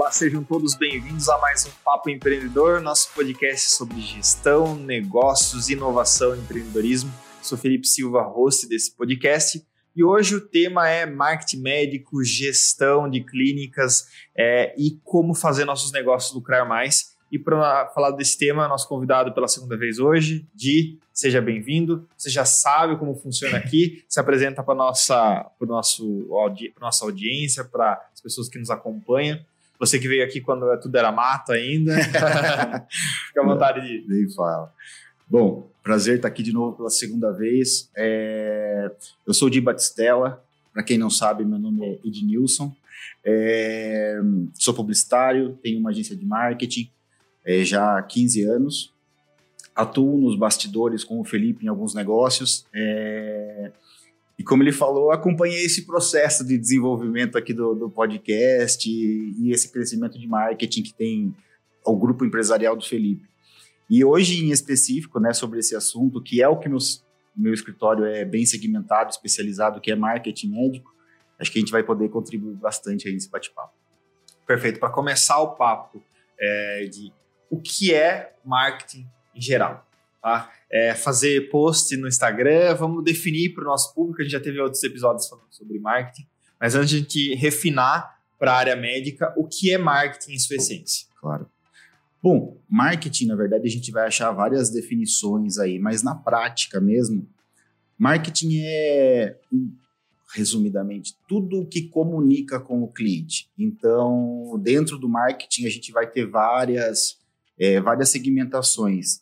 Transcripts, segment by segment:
Olá, sejam todos bem-vindos a mais um Papo Empreendedor, nosso podcast sobre gestão, negócios, inovação e empreendedorismo. Sou Felipe Silva, host desse podcast, e hoje o tema é marketing médico, gestão de clínicas é, e como fazer nossos negócios lucrar mais. E para falar desse tema, nosso convidado pela segunda vez hoje, Di, seja bem-vindo. Você já sabe como funciona aqui, se apresenta para nossa, para nossa audiência, para as pessoas que nos acompanham. Você que veio aqui quando tudo era mato ainda, fica à vontade de. Nem fala. Bom, prazer estar aqui de novo pela segunda vez. É... Eu sou o Di Batistella. Para quem não sabe, meu nome é Ednilson. É... Sou publicitário, tenho uma agência de marketing é, já há 15 anos. Atuo nos bastidores com o Felipe em alguns negócios. E como ele falou, acompanhei esse processo de desenvolvimento aqui do, do podcast e, e, esse crescimento de marketing que tem o grupo empresarial do Felipe. E hoje, em específico, né, sobre esse assunto, que é o que meus, meu escritório é bem segmentado, especializado, que é marketing médico, acho que a gente vai poder contribuir bastante aí nesse bate-papo. Perfeito. Para começar o papo é, de o que é marketing em geral. Tá? É, fazer post no Instagram, vamos definir para o nosso público, a gente já teve outros episódios falando sobre marketing, mas antes de a gente refinar para a área médica, o que é marketing em sua essência? Claro. Bom, marketing, na verdade, a gente vai achar várias definições aí, mas na prática mesmo, marketing é, resumidamente, tudo que comunica com o cliente. Então, dentro do marketing, a gente vai ter várias, é, várias segmentações.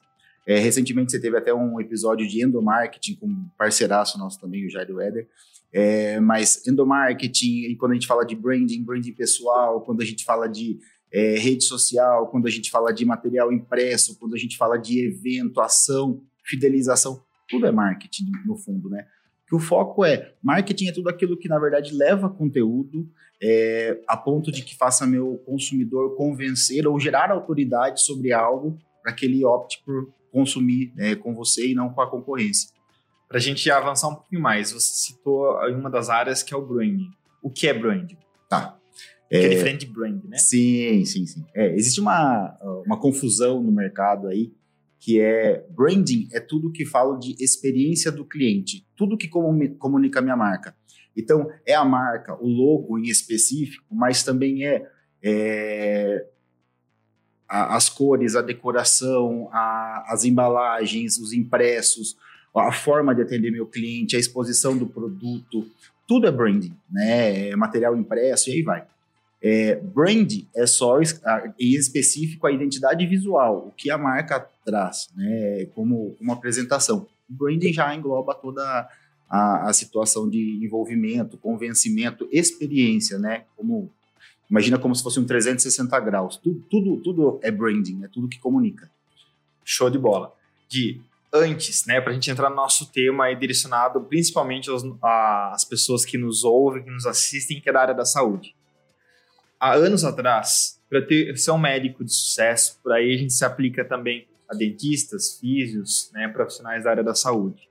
É, recentemente você teve até um episódio de endomarketing com um parceiraço nosso também, o Jair Weather. É, mas endomarketing, quando a gente fala de branding, branding pessoal, quando a gente fala de é, rede social, quando a gente fala de material impresso, quando a gente fala de evento, ação, fidelização, tudo é marketing no fundo, né? Que o foco é marketing é tudo aquilo que na verdade leva conteúdo é, a ponto de que faça meu consumidor convencer ou gerar autoridade sobre algo para que ele opte por consumir é, com você e não com a concorrência. Para a gente avançar um pouquinho mais, você citou uma das áreas que é o branding. O que é branding? Tá. É, é diferente de brand, né? Sim, sim, sim. É, existe uma, uma confusão no mercado aí, que é branding é tudo que falo de experiência do cliente, tudo que comunica a minha marca. Então, é a marca, o logo em específico, mas também é, é a, as cores, a decoração, a, as embalagens, os impressos, a forma de atender meu cliente, a exposição do produto, tudo é branding, né? É material impresso e aí vai. É, brand é só em específico a identidade visual, o que a marca traz, né? Como uma apresentação. Branding já engloba toda a, a situação de envolvimento, convencimento, experiência, né? Como Imagina como se fosse um 360 graus. Tudo, tudo, tudo é branding, é tudo que comunica. Show de bola. De antes, né, para a gente entrar no nosso tema é direcionado principalmente às, às pessoas que nos ouvem, que nos assistem, que é da área da saúde. Há anos atrás, para ser um médico de sucesso, por aí a gente se aplica também a dentistas, físios, né, profissionais da área da saúde.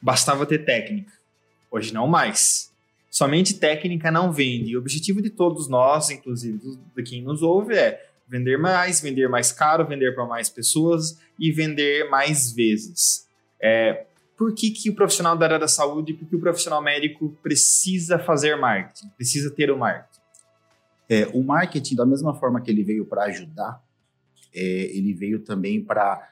Bastava ter técnica. Hoje não mais Somente técnica não vende. O objetivo de todos nós, inclusive de quem nos ouve, é vender mais, vender mais caro, vender para mais pessoas e vender mais vezes. É, por que, que o profissional da área da saúde, por que o profissional médico precisa fazer marketing, precisa ter o marketing? É, o marketing, da mesma forma que ele veio para ajudar, é, ele veio também para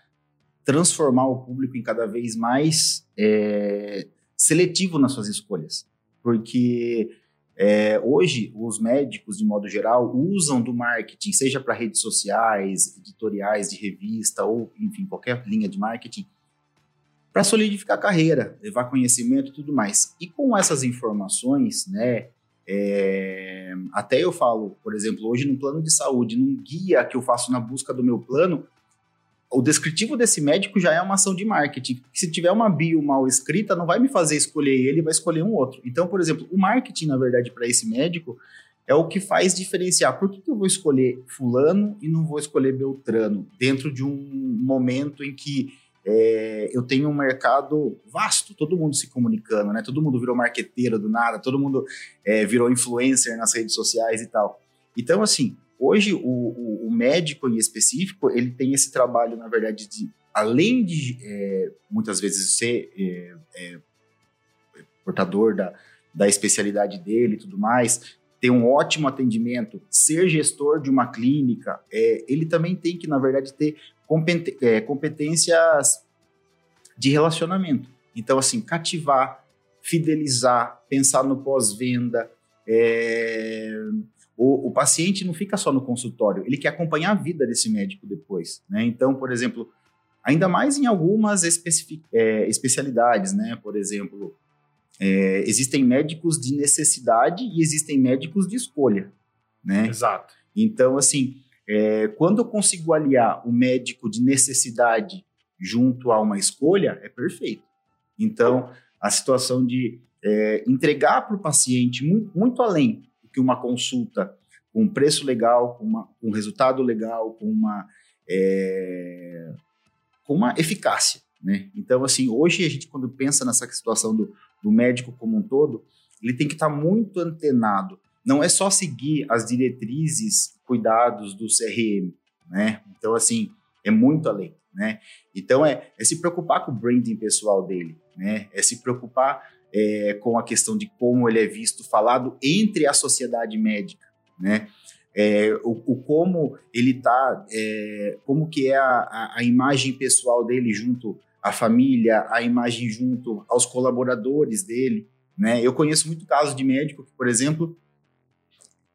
transformar o público em cada vez mais é, seletivo nas suas escolhas porque é, hoje os médicos, de modo geral, usam do marketing, seja para redes sociais, editoriais de revista ou, enfim, qualquer linha de marketing, para solidificar a carreira, levar conhecimento e tudo mais. E com essas informações, né, é, até eu falo, por exemplo, hoje no plano de saúde, num guia que eu faço na busca do meu plano, o descritivo desse médico já é uma ação de marketing. Se tiver uma bio mal escrita, não vai me fazer escolher ele, vai escolher um outro. Então, por exemplo, o marketing, na verdade, para esse médico é o que faz diferenciar. Por que, que eu vou escolher fulano e não vou escolher Beltrano dentro de um momento em que é, eu tenho um mercado vasto, todo mundo se comunicando, né? Todo mundo virou marqueteiro do nada, todo mundo é, virou influencer nas redes sociais e tal. Então, assim, hoje o, o, o, médico em específico, ele tem esse trabalho, na verdade, de além de é, muitas vezes ser é, é, portador da, da especialidade dele e tudo mais, ter um ótimo atendimento, ser gestor de uma clínica, é, ele também tem que, na verdade, ter é, competências de relacionamento. Então, assim, cativar, fidelizar, pensar no pós-venda. O, o, paciente não fica só no consultório, ele quer acompanhar a vida desse médico depois. Né? Então, por exemplo, ainda mais em algumas é, especialidades, né? Por exemplo, é, existem médicos de necessidade e existem médicos de escolha, né? Exato. Então, assim, é, quando eu consigo aliar o médico de necessidade junto a uma escolha, é perfeito. Então, a situação de é, entregar para o paciente muito, muito, além que uma consulta com preço legal, com, uma, com resultado legal, com uma é, com uma eficácia, né? Então, assim, hoje a gente, quando pensa nessa situação do, do médico como um todo, ele tem que estar tá muito antenado. Não é só seguir as diretrizes, cuidados do CRM, né? Então, assim, é muito além, né? Então, é, é se preocupar com o branding pessoal dele, né? É se preocupar é, com a questão de como ele é visto, falado entre a sociedade médica, né? é, o, o, como ele está, é, como que é a, a, imagem pessoal dele junto à família, a imagem junto aos colaboradores dele, né? Eu conheço muito casos de médico que, por exemplo,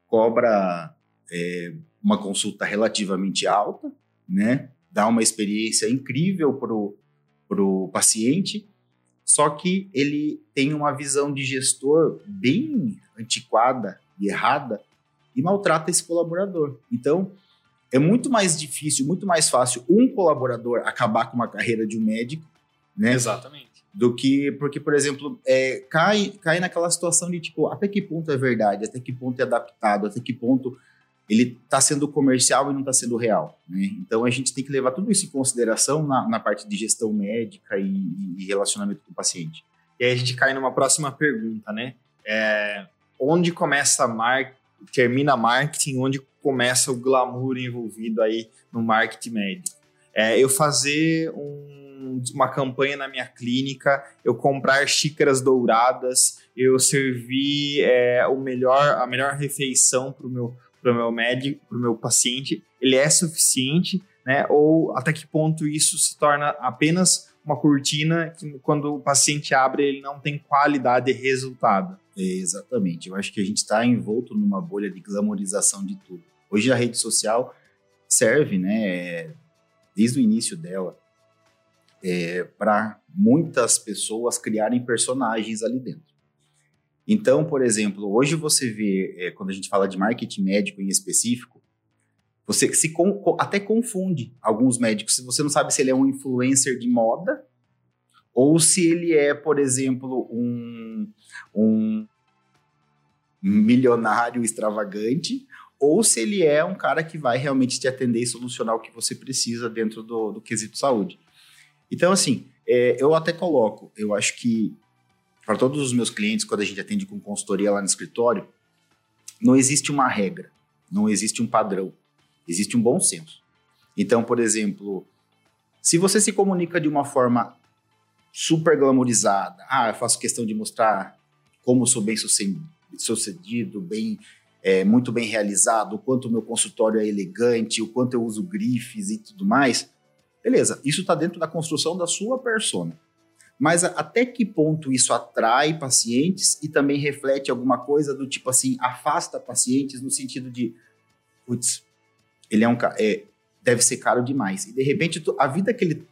cobra é, uma consulta relativamente alta, né? Dá uma experiência incrível pro pro paciente, só que ele tem uma visão de gestor bem antiquada e errada e maltrata esse colaborador. Então, é muito mais difícil, muito mais fácil um colaborador acabar com uma carreira de um médico, né? Exatamente. Do que, porque, por exemplo, é, cai, cai naquela situação de tipo, até que ponto é verdade, até que ponto é adaptado, até que ponto ele está sendo comercial e não está sendo real. Né? Então a gente tem que levar tudo isso em consideração na, na parte de gestão médica e, e, relacionamento com o paciente. E aí a gente cai numa próxima pergunta, né? É, onde começa a marca termina marketing, onde começa o glamour envolvido aí no marketing médico. É, eu fazer um, uma campanha na minha clínica, eu comprar xícaras douradas, eu servir é, o melhor, a melhor refeição para o meu, pro meu médico, para o meu paciente, ele é suficiente, né? Ou até que ponto isso se torna apenas uma cortina que quando o paciente abre ele não tem qualidade e resultado. É, exatamente. Eu acho que a gente está envolto numa bolha de glamorização de tudo. Hoje a rede social serve, né, desde o início dela, é, para muitas pessoas criarem personagens ali dentro. Então, por exemplo, hoje você vê, é, quando a gente fala de marketing médico em específico, você se até confunde alguns médicos. Se você não sabe se ele é um influencer de moda ou se ele é, por exemplo, um, um milionário extravagante, ou se ele é um cara que vai realmente te atender e solucionar o que você precisa dentro do, do quesito saúde. Então, assim, é, eu até coloco, eu acho que para todos os meus clientes, quando a gente atende com consultoria lá no escritório, não existe uma regra, não existe um padrão, existe um bom senso. Então, por exemplo, se você se comunica de uma forma super glamorizada. Ah, eu faço questão de mostrar como sou bem sucedido, bem, é, muito bem realizado, o quanto o meu consultório é elegante, o quanto eu uso grifes e tudo mais. Beleza, isso está dentro da construção da sua persona. Mas até que ponto isso atrai pacientes e também reflete alguma coisa do tipo assim, afasta pacientes no sentido de, putz, ele é um é, deve ser caro demais. E de repente a vida que ele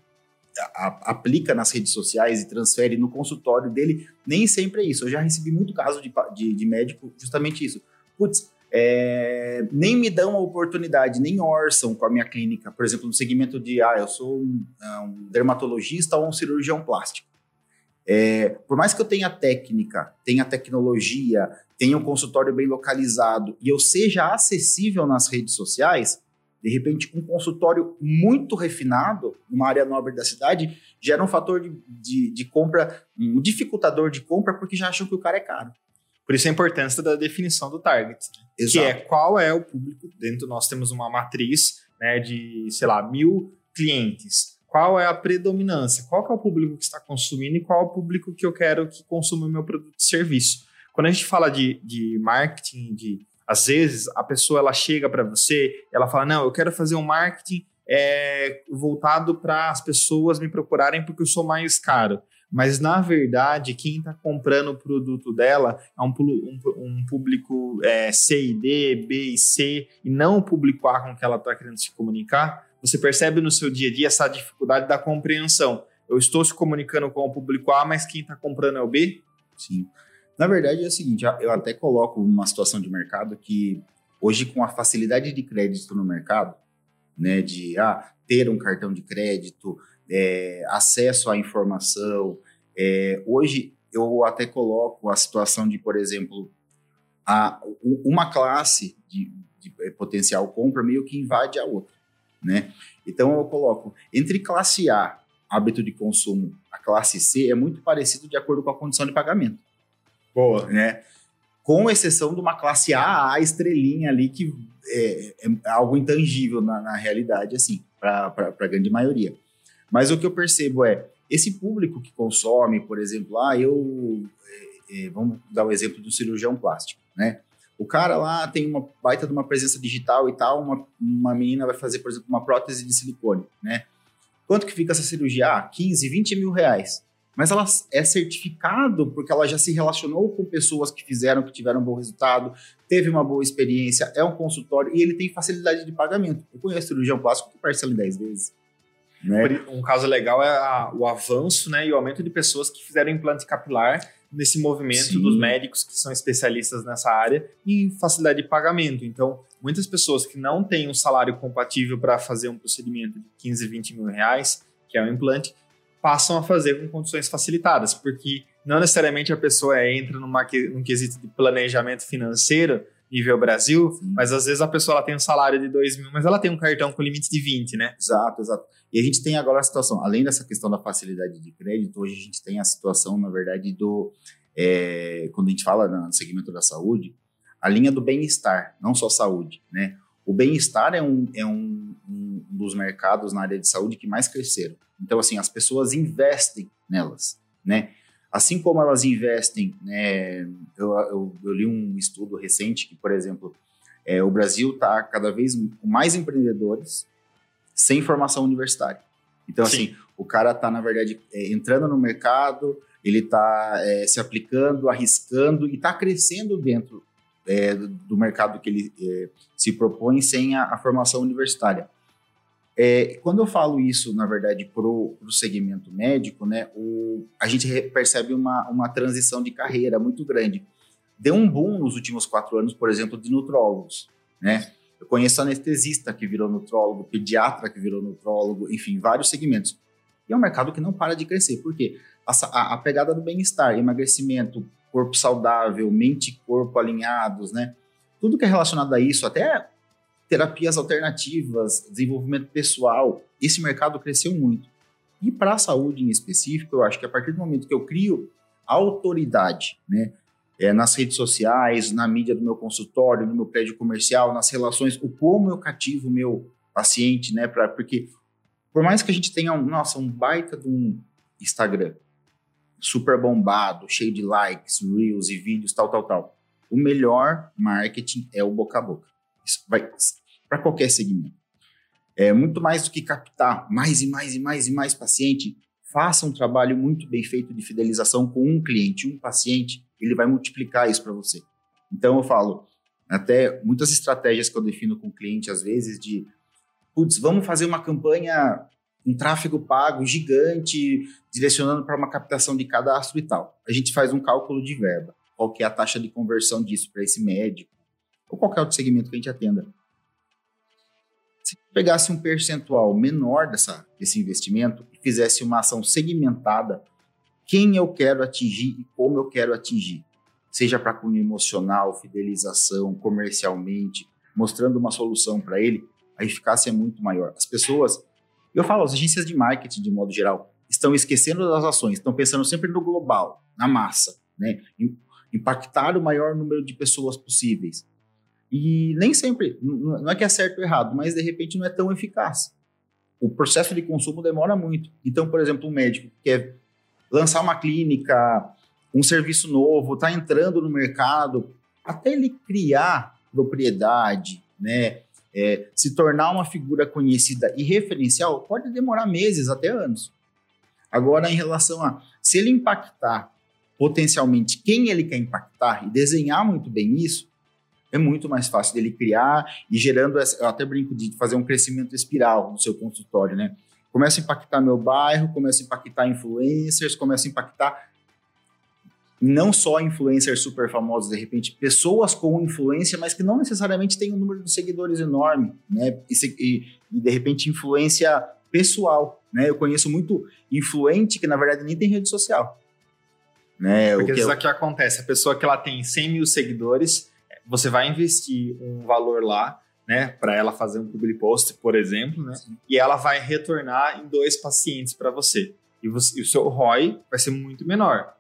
a, aplica nas redes sociais e transfere no consultório dele, nem sempre é isso. Eu já recebi muito caso de, de, de médico justamente isso. Putz, é, nem me dão a oportunidade, nem orçam com a minha clínica, por exemplo, no segmento de, ah, eu sou um, é, um dermatologista ou um cirurgião plástico. É, por mais que eu tenha técnica, tenha tecnologia, tenha um consultório bem localizado e eu seja acessível nas redes sociais, de repente, um consultório muito refinado, numa área nobre da cidade, gera um fator de, de, de compra, um dificultador de compra, porque já acham que o cara é caro. Por isso a importância da definição do target, né? que é qual é o público. Dentro nós temos uma matriz né, de, sei lá, mil clientes. Qual é a predominância? Qual é o público que está consumindo e qual é o público que eu quero que consuma o meu produto e serviço? Quando a gente fala de, de marketing, de às vezes a pessoa ela chega para você, ela fala: Não, eu quero fazer um marketing é, voltado para as pessoas me procurarem porque eu sou mais caro. Mas, na verdade, quem está comprando o produto dela é um, um, um público é, C e D, B e C, e não o público A com que ela está querendo se comunicar. Você percebe no seu dia a dia essa dificuldade da compreensão. Eu estou se comunicando com o público A, mas quem está comprando é o B? Sim. Na verdade é o seguinte, eu até coloco uma situação de mercado que hoje com a facilidade de crédito no mercado, né, de ah, ter um cartão de crédito, é, acesso à informação, é, hoje eu até coloco a situação de, por exemplo, a, uma classe de, de é, potencial compra meio que invade a outra, né? Então eu coloco entre classe A, hábito de consumo, a classe C é muito parecido de acordo com a condição de pagamento. Boa. Né? Com exceção de uma classe A, a estrelinha ali, que é, é algo intangível na, na realidade, assim, para a grande maioria. Mas o que eu percebo é, esse público que consome, por exemplo, ah, eu... É, é, vamos dar o um exemplo do cirurgião plástico, né? O cara lá tem uma baita de uma presença digital e tal, uma, uma menina vai fazer, por exemplo, uma prótese de silicone, né? Quanto que fica essa cirurgia? Ah, 15, 20 mil reais mas ela é certificado porque ela já se relacionou com pessoas que fizeram, que tiveram um bom resultado, teve uma boa experiência, é um consultório e ele tem facilidade de pagamento. Eu conheço cirurgião plástico que parcela em 10 vezes. Né? Um caso legal é a, o avanço né, e o aumento de pessoas que fizeram implante capilar nesse movimento Sim. dos médicos que são especialistas nessa área e facilidade de pagamento. Então, muitas pessoas que não têm um salário compatível para fazer um procedimento de 15, 20 mil reais, que é um implante, passam a fazer com condições facilitadas, porque não necessariamente a pessoa entra numa, num quesito de planejamento financeiro nível Brasil, Sim. mas às vezes a pessoa ela tem um salário de 2 mil, mas ela tem um cartão com limite de 20, né? Exato, exato. E a gente tem agora a situação, além dessa questão da facilidade de crédito, hoje a gente tem a situação, na verdade, do. É, quando a gente fala no segmento da saúde, a linha do bem-estar, não só saúde, né? O bem-estar é, um, é um, um, dos mercados na área de saúde que mais cresceram. Então, assim, as pessoas investem nelas, né? Assim como elas investem, né? Eu, eu, eu li um estudo recente que, por exemplo, é, o Brasil está cada vez com mais empreendedores sem formação universitária. Então, Sim. assim, o cara está, na verdade, é, entrando no mercado, ele está é, se aplicando, arriscando e está crescendo dentro é, do mercado que ele é, se propõe sem a, a formação universitária. É, quando eu falo isso, na verdade, para o segmento médico, né, o, a gente percebe uma, uma transição de carreira muito grande. Deu um boom nos últimos quatro anos, por exemplo, de nutrólogos. Né? Eu conheço anestesista que virou nutrólogo, pediatra que virou nutrólogo, enfim, vários segmentos. E é um mercado que não para de crescer. Por quê? A, a, a pegada do bem-estar, emagrecimento, corpo saudável, mente e corpo alinhados, né? Tudo que é relacionado a isso, até terapias alternativas, desenvolvimento pessoal, esse mercado cresceu muito. E para a saúde em específico, eu acho que a partir do momento que eu crio autoridade, né? É, nas redes sociais, na mídia do meu consultório, no meu prédio comercial, nas relações, o como eu cativo o meu paciente, né? Pra, porque por mais que a gente tenha um, nossa, um baita de um Instagram, super bombado, cheio de likes, reels e vídeos, tal, tal, tal. O melhor marketing é o boca a boca. Isso vai para qualquer segmento. É muito mais do que captar mais e mais e mais e mais paciente. Faça um trabalho muito bem feito de fidelização com um cliente, um paciente, ele vai multiplicar isso para você. Então eu falo, até muitas estratégias que eu defino com o cliente às vezes de, putz, vamos fazer uma campanha um tráfego pago gigante, direcionando para uma captação de cadastro e tal. A gente faz um cálculo de verba. Qual que é a taxa de conversão disso para esse médico? Ou qualquer outro segmento que a gente atenda. Se pegasse um percentual menor dessa, desse investimento e fizesse uma ação segmentada, quem eu quero atingir e como eu quero atingir, seja para cunho emocional, fidelização, comercialmente, mostrando uma solução para ele, a eficácia é muito maior. As pessoas eu falo, as agências de marketing, de modo geral, estão esquecendo das ações, estão pensando sempre no global, na massa, né? impactar o maior número de pessoas possíveis. E nem sempre, não é que é certo ou errado, mas de repente não é tão eficaz. O processo de consumo demora muito. Então, por exemplo, um médico que quer lançar uma clínica, um serviço novo, está entrando no mercado, até ele criar propriedade, né, é, se tornar uma figura conhecida e referencial, pode demorar meses até anos. Agora, em relação a se ele impactar potencialmente quem ele quer impactar e desenhar muito bem isso, é muito mais fácil dele criar e gerando, essa, eu até brinco de fazer um crescimento espiral no seu consultório, né? Começa a impactar meu bairro, começa a impactar influencers, começa a impactar não só influencers super famosos, de repente, pessoas com influência, mas que não necessariamente têm um número de seguidores enorme, né? E, e, e, de repente influência pessoal, né? Eu conheço muito influente que na verdade nem tem rede social. Né? Porque isso aqui acontece, a pessoa que ela tem 100 mil seguidores, você vai investir um valor lá, né, para ela fazer um public post, por exemplo, né, e ela vai retornar em dois pacientes para você. E, você. e o seu ROI vai ser muito menor.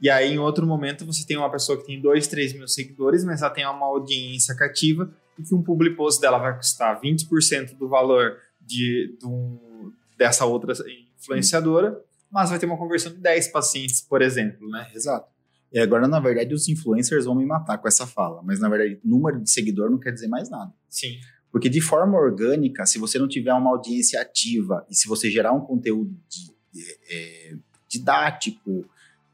E aí, em outro momento, você tem uma pessoa que tem 2, 3 mil seguidores, mas ela tem uma audiência cativa e que um public post dela vai custar 20% do valor de, do, dessa outra influenciadora, mas vai ter uma conversão de 10 pacientes, por exemplo, né? Exato. E agora, na verdade, os influencers vão me matar com essa fala, mas na verdade, número de seguidor não quer dizer mais nada. Sim. Porque de forma orgânica, se você não tiver uma audiência ativa e se você gerar um conteúdo de, é, didático,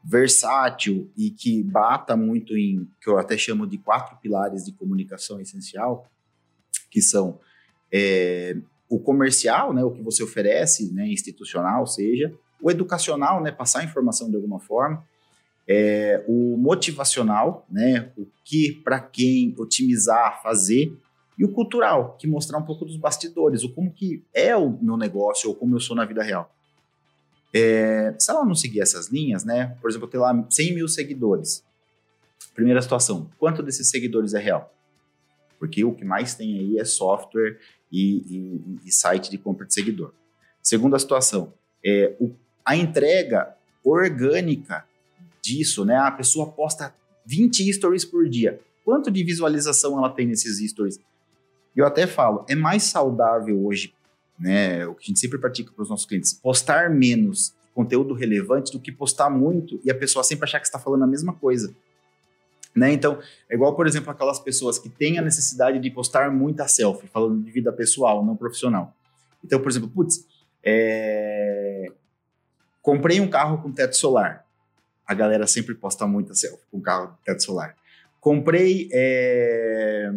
versátil e que bata muito em que eu até chamo de quatro pilares de comunicação essencial, que são é, o comercial, né, o que você oferece, né, institucional, seja, o educacional, né, passar informação de alguma forma, é, o motivacional, né, o que, para quem, otimizar, fazer, e o cultural, que mostrar um pouco dos bastidores, o como que é o meu negócio ou como eu sou na vida real. É, se ela não seguir essas linhas, né? Por exemplo, ter lá 100 mil seguidores. Primeira situação, quanto desses seguidores é real? Porque o que mais tem aí é software e, e, e site de compra de seguidor. Segunda situação, é, o, a entrega orgânica disso, né? A pessoa posta 20 stories por dia. Quanto de visualização ela tem nesses stories? Eu até falo, é mais saudável hoje né? O que a gente sempre pratica para os nossos clientes, postar menos conteúdo relevante do que postar muito e a pessoa sempre achar que está falando a mesma coisa. Né? Então, é igual, por exemplo, aquelas pessoas que têm a necessidade de postar muita selfie, falando de vida pessoal, não profissional. Então, por exemplo, putz, é... comprei um carro com teto solar. A galera sempre posta muita selfie com carro com teto solar. Comprei é...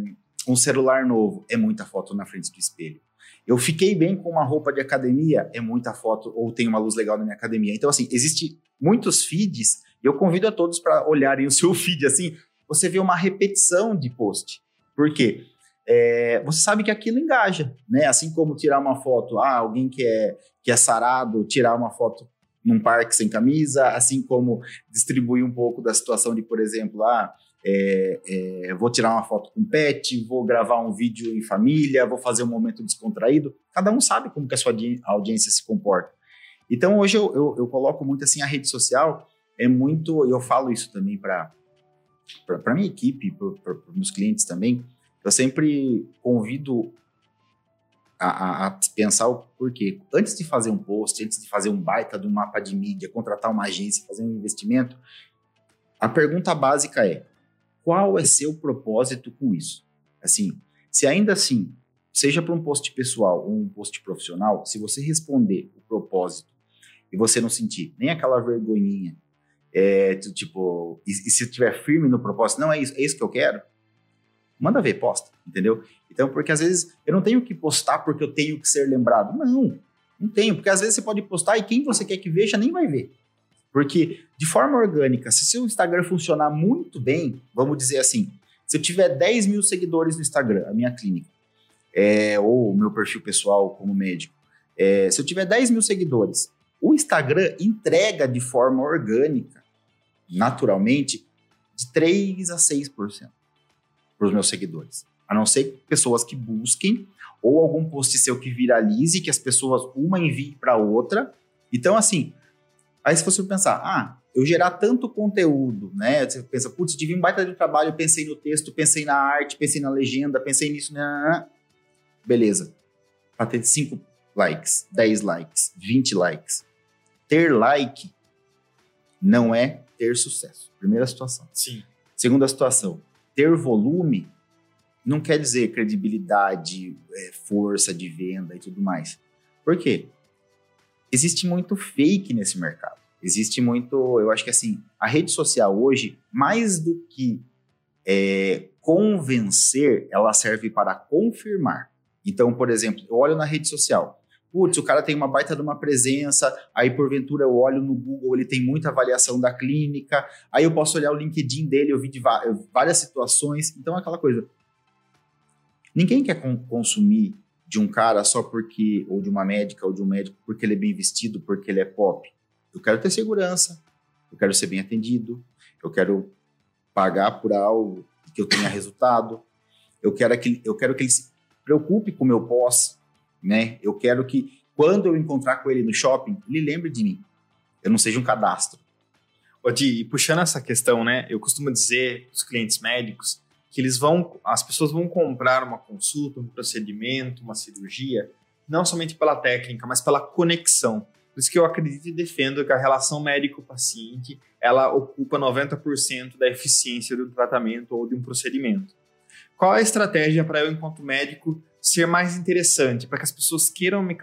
um celular novo, é muita foto na frente do espelho. Eu fiquei bem com uma roupa de academia, é muita foto, ou tem uma luz legal na minha academia. Então, assim, existe muitos feeds, e eu convido a todos para olharem o seu feed, assim, você vê uma repetição de post. Por quê? É, você sabe que aquilo engaja, né? Assim como tirar uma foto, ah, alguém que é, que é sarado, tirar uma foto num parque sem camisa, assim como distribuir um pouco da situação de, por exemplo, ah, é, é, vou tirar uma foto com pet, vou gravar um vídeo em família, vou fazer um momento descontraído. Cada um sabe como que a sua audiência se comporta. Então, hoje eu, eu, eu coloco muito assim, a rede social é muito, eu falo isso também para para minha equipe, para meus clientes também, eu sempre convido a, a, pensar o porquê. Antes de fazer um post, antes de fazer um baita de um mapa de mídia, contratar uma agência, fazer um investimento, a pergunta básica é: qual é seu propósito com isso? Assim, se ainda assim, seja para um post pessoal ou um post profissional, se você responder o propósito e você não sentir nem aquela vergonhinha, é, tipo, e, e se estiver firme no propósito, não é isso, é isso que eu quero, manda ver, posta, entendeu? Então, porque às vezes eu não tenho que postar porque eu tenho que ser lembrado. Não, não tenho, porque às vezes você pode postar e quem você quer que veja nem vai ver. Porque, de forma orgânica, se seu Instagram funcionar muito bem, vamos dizer assim, se eu tiver 10 mil seguidores no Instagram, a minha clínica, é, ou o meu perfil pessoal como médico, é, se eu tiver 10 mil seguidores, o Instagram entrega de forma orgânica, naturalmente, de 3 a 6% para os meus seguidores. A não ser pessoas que busquem ou algum post seu que viralize, que as pessoas uma enviem para outra. Então, assim, Aí se você pensar, ah, eu gerar tanto conteúdo, né? Você pensa, putz, tive um baita de trabalho, pensei no texto, pensei na arte, pensei na legenda, pensei nisso, né? Beleza. Para ter 5 likes, 10 likes, 20 likes. Ter like não é ter sucesso. Primeira situação. Sim. Segunda situação, ter volume não quer dizer credibilidade, é, força de venda e tudo mais. Por quê? Existe muito fake nesse mercado. Existe muito, eu acho que assim, a rede social hoje, mais do que é, convencer, ela serve para confirmar. Então, por exemplo, eu olho na rede social, putz, o cara tem uma baita de uma presença, aí porventura eu olho no Google, ele tem muita avaliação da clínica, aí eu posso olhar o LinkedIn dele, eu vi de várias situações, então é aquela coisa. Ninguém quer consumir de um cara só porque, ou de uma médica, ou de um médico, porque ele é bem vestido, porque ele é pop. Eu quero ter segurança, eu quero ser bem atendido, eu quero pagar por algo que eu tenha resultado, eu quero que, eu quero que ele se preocupe com o meu pós, né? Eu quero que quando eu encontrar com ele no shopping, ele lembre de mim. Eu não seja um cadastro. Odi, e puxando essa questão, né? Eu costumo dizer para os clientes médicos que eles vão, as pessoas vão comprar uma consulta, um procedimento, uma cirurgia, não somente pela técnica, mas pela conexão. Por isso que eu acredito e defendo que a relação médico-paciente ela ocupa 90% da eficiência do tratamento ou de um procedimento. Qual a estratégia para eu, enquanto médico, ser mais interessante, para que as pessoas queiram me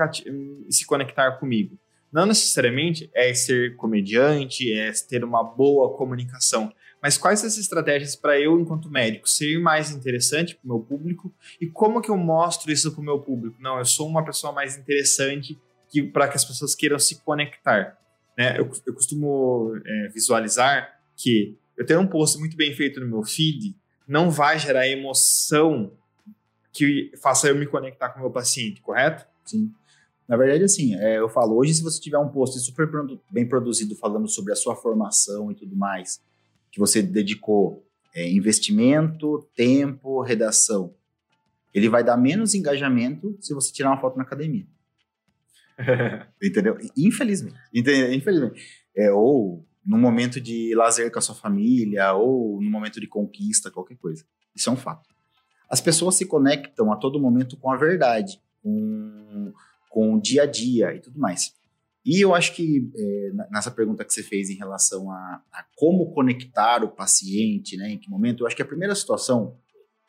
se conectar comigo? Não necessariamente é ser comediante, é ter uma boa comunicação, mas quais as estratégias para eu, enquanto médico, ser mais interessante para o meu público e como que eu mostro isso para o meu público? Não, eu sou uma pessoa mais interessante que, para que as pessoas queiram se conectar. Né? Eu, eu costumo é, visualizar que eu ter um post muito bem feito no meu feed não vai gerar emoção que faça eu me conectar com o meu paciente, correto? Sim. Na verdade, assim, é, eu falo, hoje se você tiver um post super bem produzido falando sobre a sua formação e tudo mais, que você dedicou é, investimento, tempo, redação, ele vai dar menos engajamento se você tirar uma foto na academia. entendeu? Infelizmente. Entendeu? Infelizmente. É, ou num momento de lazer com a sua família, ou num momento de conquista, qualquer coisa. Isso é um fato. As pessoas se conectam a todo momento com a verdade, com, com o dia a dia e tudo mais. E eu acho que é, nessa pergunta que você fez em relação a, a, como conectar o paciente, né, em que momento, eu acho que a primeira situação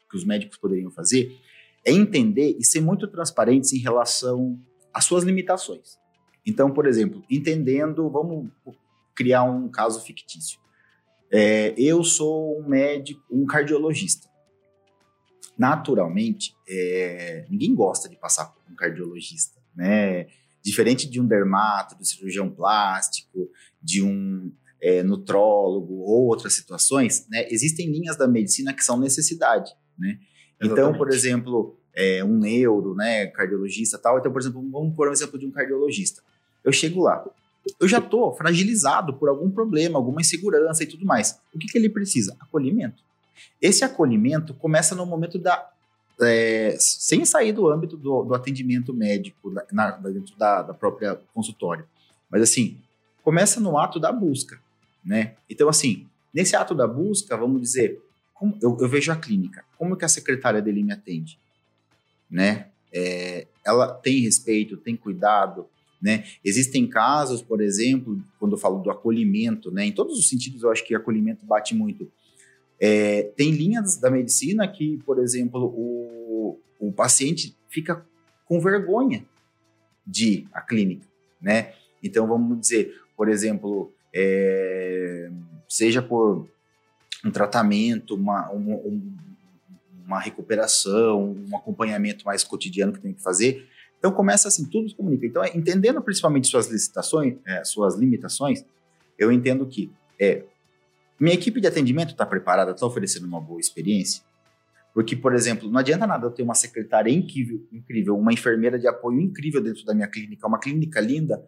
que os médicos poderiam fazer é entender e ser muito transparentes em relação às suas limitações. Então, por exemplo, entendendo, vamos criar um caso fictício. É, eu sou um médico, um cardiologista. Naturalmente, é, ninguém gosta de passar por um cardiologista, né? Diferente de um dermato, de um cirurgião plástico, de um é, nutrólogo ou outras situações, né, existem linhas da medicina que são necessidade, né? Então, por exemplo, é, um neuro, né, cardiologista tal. Então, por exemplo, vamos pôr um exemplo de um cardiologista. Eu chego lá, eu já estou fragilizado por algum problema, alguma insegurança e tudo mais. O que, que ele precisa? Acolhimento. Esse acolhimento começa no momento da é, sem sair do âmbito do, do atendimento médico, na, dentro da, da, própria consultório. Mas assim, começa no ato da busca, né? Então, assim, nesse ato da busca, vamos dizer, como, eu, eu, vejo a clínica, como que a secretária dele me atende, né? É, ela tem respeito, tem cuidado, né? Existem casos, por exemplo, quando eu falo do acolhimento, né? Em todos os sentidos, eu acho que acolhimento bate muito é, tem linhas da medicina que, por exemplo, o, o paciente fica com vergonha de à clínica, né? Então, vamos dizer, por exemplo, é, seja por um tratamento, uma, um, uma recuperação, um acompanhamento mais cotidiano que tem que fazer. Então, começa assim, tudo se comunica. Então, é, entendendo principalmente suas licitações, é, suas limitações, eu entendo que é, minha equipe de atendimento está preparada, está oferecendo uma boa experiência? Porque, por exemplo, não adianta nada eu ter uma secretária incrível, incrível, uma enfermeira de apoio incrível dentro da minha clínica, uma clínica linda,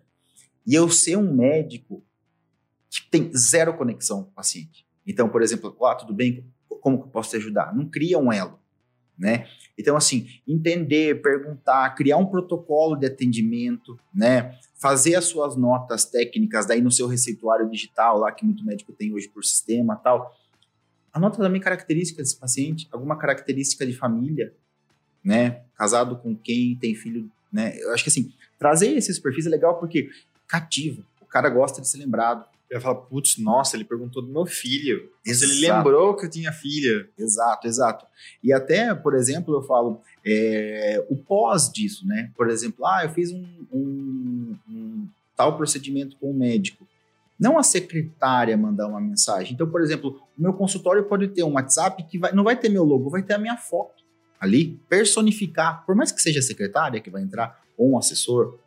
e eu ser um médico que tem zero conexão com o paciente. Então, por exemplo, ah, tudo bem, como que eu posso te ajudar? Não cria um elo, né? Então, assim, entender, perguntar, criar um protocolo de atendimento, né? Fazer as suas notas técnicas daí no seu receituário digital, lá que muito médico tem hoje por sistema tal. Anota também características desse paciente, alguma característica de família, né? Casado com quem, tem filho, né? Eu acho que assim, trazer esses perfis é legal porque cativa. O cara gosta de ser lembrado. Eu falo, putz, nossa, ele perguntou do meu filho. Exato. Ele lembrou que eu tinha filha. Exato, exato. E até, por exemplo, eu falo é, o pós disso, né? Por exemplo, ah, eu fiz um, um, um tal procedimento com o médico. Não a secretária mandar uma mensagem. Então, por exemplo, o meu consultório pode ter um WhatsApp que vai, não vai ter meu logo, vai ter a minha foto ali, personificar, por mais que seja a secretária que vai entrar, ou um assessor,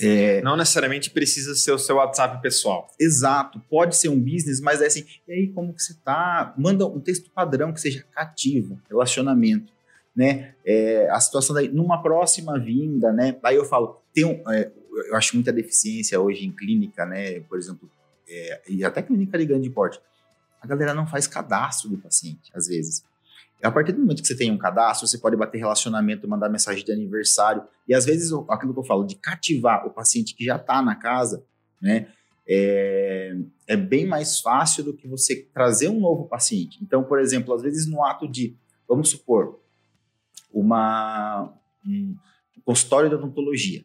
é... Não necessariamente precisa ser o seu WhatsApp pessoal. Exato, pode ser um business, mas é assim, e aí como que você tá? Manda um texto padrão que seja cativo, relacionamento, né? É, a situação daí, numa próxima vinda, né? Aí eu falo, tem um, é, eu acho muita deficiência hoje em clínica, né? Por exemplo, é, e até clínica de grande porte, a galera não faz cadastro do paciente, às vezes. A partir do momento que você tem um cadastro, você pode bater relacionamento, mandar mensagem de aniversário. E às vezes, aquilo que eu falo, de cativar o paciente que já está na casa, né? É, é, bem mais fácil do que você trazer um novo paciente. Então, por exemplo, às vezes no ato de, vamos supor, uma, um consultório de odontologia.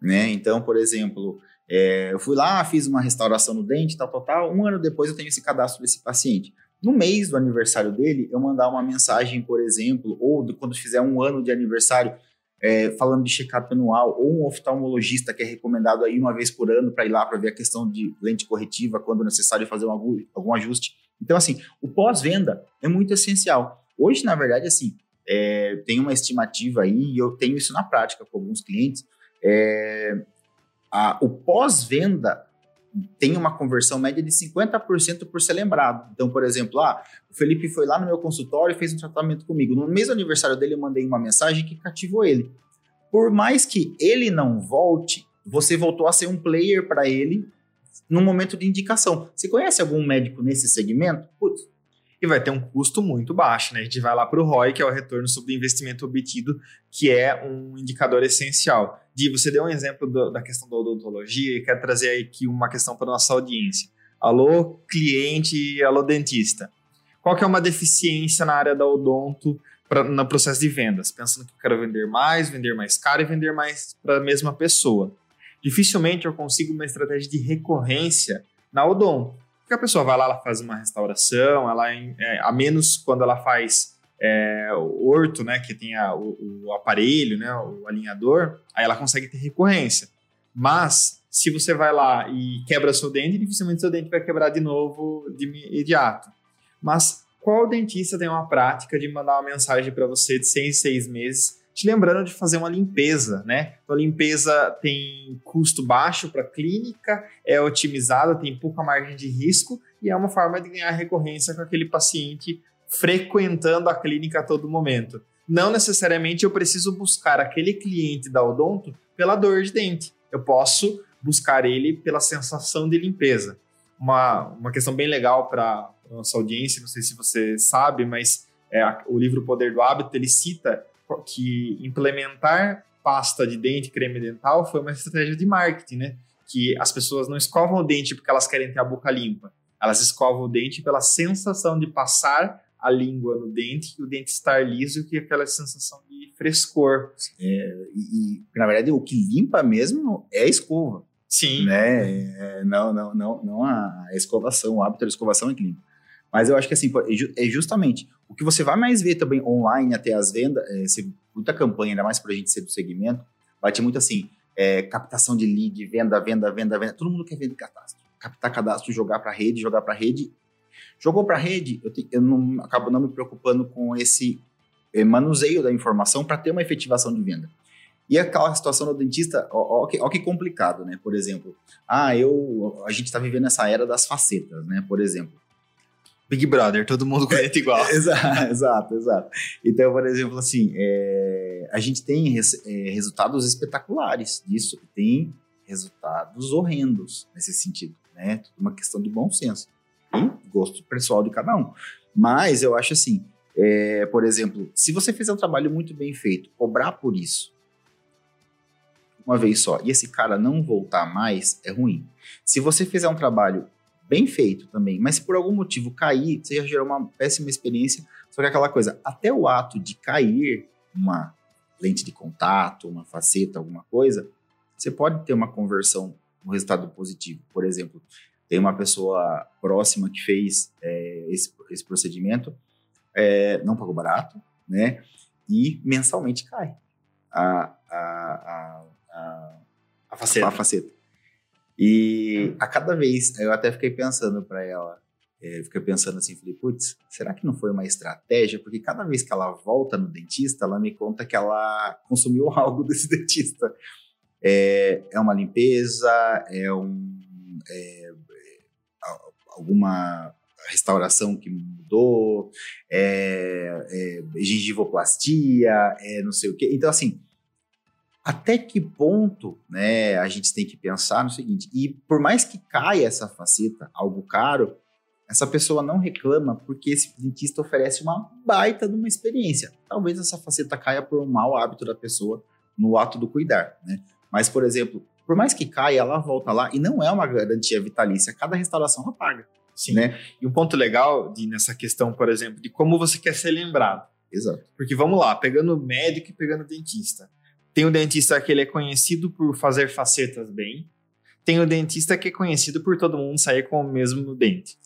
Né? Então, por exemplo, é, eu fui lá, fiz uma restauração no dente, tal, tal, tal. Um ano depois eu tenho esse cadastro desse paciente no mês do aniversário dele, eu mandar uma mensagem, por exemplo, ou do, quando fizer um ano de aniversário, é, falando de check-up anual, ou um oftalmologista que é recomendado aí uma vez por ano para ir lá para ver a questão de lente corretiva, quando necessário fazer um, algum ajuste. Então, assim, o pós-venda é muito essencial. Hoje, na verdade, assim, é, tem uma estimativa aí, e eu tenho isso na prática com alguns clientes, é, a, o pós-venda tem uma conversão média de 50% por ser lembrado. Então, por exemplo, ah, o Felipe foi lá no meu consultório e fez um tratamento comigo. No mês do aniversário dele, eu mandei uma mensagem que cativou ele. Por mais que ele não volte, você voltou a ser um player para ele no momento de indicação. Você conhece algum médico nesse segmento? Putz, e vai ter um custo muito baixo, né? A gente vai lá para o ROI, que é o retorno sobre o investimento obtido, que é um indicador essencial. Di, você deu um exemplo do, da questão da odontologia e quer trazer aqui uma questão para nossa audiência. Alô, cliente, alô, dentista. Qual que é uma deficiência na área da odonto pra, no processo de vendas? Pensando que eu quero vender mais, vender mais caro e vender mais para a mesma pessoa. Dificilmente eu consigo uma estratégia de recorrência na odonto porque a pessoa vai lá, ela faz uma restauração, ela é, a menos quando ela faz é, o orto, né, que tem a, o, o, aparelho, né, o alinhador, aí ela consegue ter recorrência. Mas se você vai lá e quebra seu dente, dificilmente seu dente vai quebrar de novo de imediato. Mas qual dentista tem uma prática de mandar uma mensagem para você de seis em seis meses te lembrando de fazer uma limpeza, né? Então, a limpeza tem custo baixo para a clínica, é otimizada, tem pouca margem de risco e é uma forma de ganhar recorrência com aquele paciente frequentando a clínica a todo momento. Não necessariamente eu preciso buscar aquele cliente da odonto pela dor de dente. Eu posso buscar ele pela sensação de limpeza. Uma, uma questão bem legal para nossa audiência, não sei se você sabe, mas é, o livro Poder do Hábito, ele cita que implementar pasta de dente, creme dental, foi uma estratégia de marketing, né? Que as pessoas não escovam o dente porque elas querem ter a boca limpa. Elas escovam o dente pela sensação de passar a língua no dente e o dente estar liso e aquela sensação de frescor. É, e, na verdade, o que limpa mesmo é a escova. Sim. Né? É, não, não, não, não a escovação, o hábito da escovação é clínico. Mas eu acho que assim, é, é justamente o que você vai mais ver também online até as vendas, é, muita campanha, ainda mais para a gente ser do segmento, vai ter muito assim, é, captação de lead, venda, venda, venda, venda. Todo mundo quer vender cadastro. Captar cadastro, jogar para rede, jogar para rede. Jogou para rede, eu, te, eu não, acabo não me preocupando com esse é, manuseio da informação para ter uma efetivação de venda. E aquela situação do dentista, ó, ó, que, ó, que, complicado, né? Por exemplo, ah, eu, a gente está vivendo essa era das facetas, né? Por exemplo, Big Brother, todo mundo conhece igual. exato, exato, exato. Então, por exemplo, assim, é, a gente tem res, é, resultados espetaculares disso, tem resultados horrendos nesse sentido, né? Tudo uma questão de bom senso e gosto pessoal de cada um. Mas eu acho assim, É, por exemplo, se você fizer um trabalho muito bem feito, cobrar por isso, uma vez só, e esse cara não voltar mais, é ruim. Se você fizer um trabalho bem feito também, mas se por algum motivo cair, você já gerou uma péssima experiência. Só que aquela coisa, até o ato de cair uma lente de contato, uma faceta, alguma coisa, você pode ter uma conversão, um resultado positivo. Por exemplo, tem uma pessoa próxima que fez é, esse, esse procedimento, é, não pagou barato, né? E mensalmente cai a, a, a, a, a faceta. A faceta. E a cada vez, eu até fiquei pensando para ela, é, fiquei pensando assim, falei, putz, será que não foi uma estratégia? Porque cada vez que ela volta no dentista, ela me conta que ela consumiu algo desse dentista. É, é uma limpeza, é um é, alguma restauração que mudou, é, é, gengivoplastia, é não sei o quê. Então, assim, até que ponto né, a gente tem que pensar no seguinte, e por mais que caia essa faceta, algo caro, essa pessoa não reclama porque esse dentista oferece uma baita de uma experiência. Talvez essa faceta caia por um mau hábito da pessoa no ato do cuidar, né? Mas, por exemplo, por mais que caia, ela volta lá e não é uma garantia vitalícia. Cada restauração ela paga. Sim. Né? E um ponto legal de, nessa questão, por exemplo, de como você quer ser lembrado. Exato. Porque vamos lá, pegando médico e pegando dentista. Tem o dentista que ele é conhecido por fazer facetas bem. Tem o dentista que é conhecido por todo mundo sair com o mesmo dente.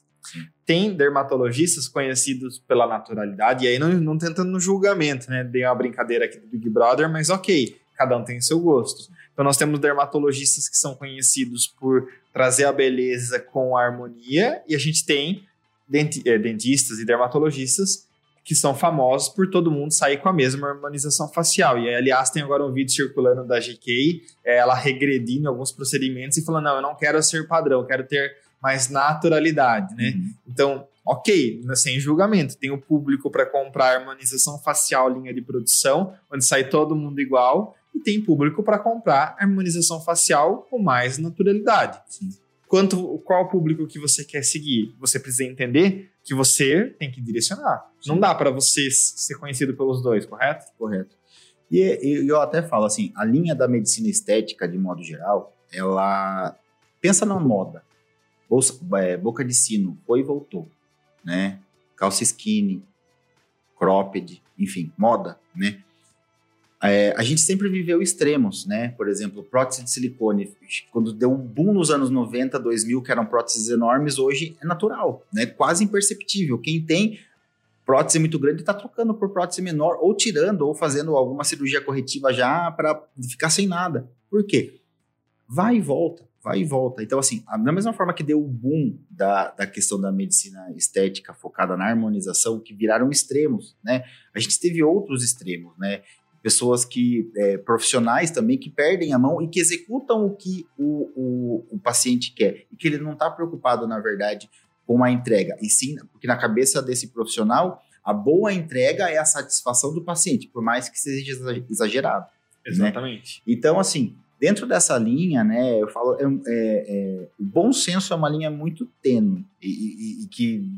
Tem dermatologistas conhecidos pela naturalidade, e aí não, não tentando no julgamento, né? Dei uma brincadeira aqui do Big Brother, mas ok, cada um tem seu gosto. Então nós temos dermatologistas que são conhecidos por trazer a beleza com a harmonia, e a gente tem é, dentistas e dermatologistas que são famosos por todo mundo sair com a mesma harmonização facial. E aliás, tem agora um vídeo circulando da GK, é, ela regredindo alguns procedimentos e falando: não, eu não quero ser padrão, eu quero ter mais naturalidade, né? Uhum. Então, ok, sem julgamento. Tem o público para comprar harmonização facial, linha de produção, onde sai todo mundo igual, e tem público para comprar harmonização facial com mais naturalidade. Sim. Quanto, qual público que você quer seguir? Você precisa entender que você tem que direcionar. Sim. Não dá para você ser conhecido pelos dois, correto? Correto. E, e eu até falo assim, a linha da medicina estética, de modo geral, ela pensa na moda. Bolsa, é, boca de sino, foi e voltou, né? Calça skinny, cropped, enfim, moda, né? É, a gente sempre viveu extremos, né? Por exemplo, prótese de silicone. Quando deu um boom nos anos 90, 2000, que eram próteses enormes, hoje é natural, né? Quase imperceptível. Quem tem prótese muito grande está trocando por prótese menor, ou tirando, ou fazendo alguma cirurgia corretiva já para ficar sem nada. Por quê? Vai e volta, vai e volta. Então, assim, da mesma forma que deu o boom da, da questão da medicina estética focada na harmonização, que viraram extremos, né? A gente teve outros extremos, né? Pessoas que é, profissionais também que perdem a mão e que executam o que o, o, o paciente quer e que ele não está preocupado na verdade com a entrega e sim porque na cabeça desse profissional a boa entrega é a satisfação do paciente por mais que seja exagerado né? exatamente né? então assim dentro dessa linha né eu falo é, é, é, o bom senso é uma linha muito tênue e, e, e que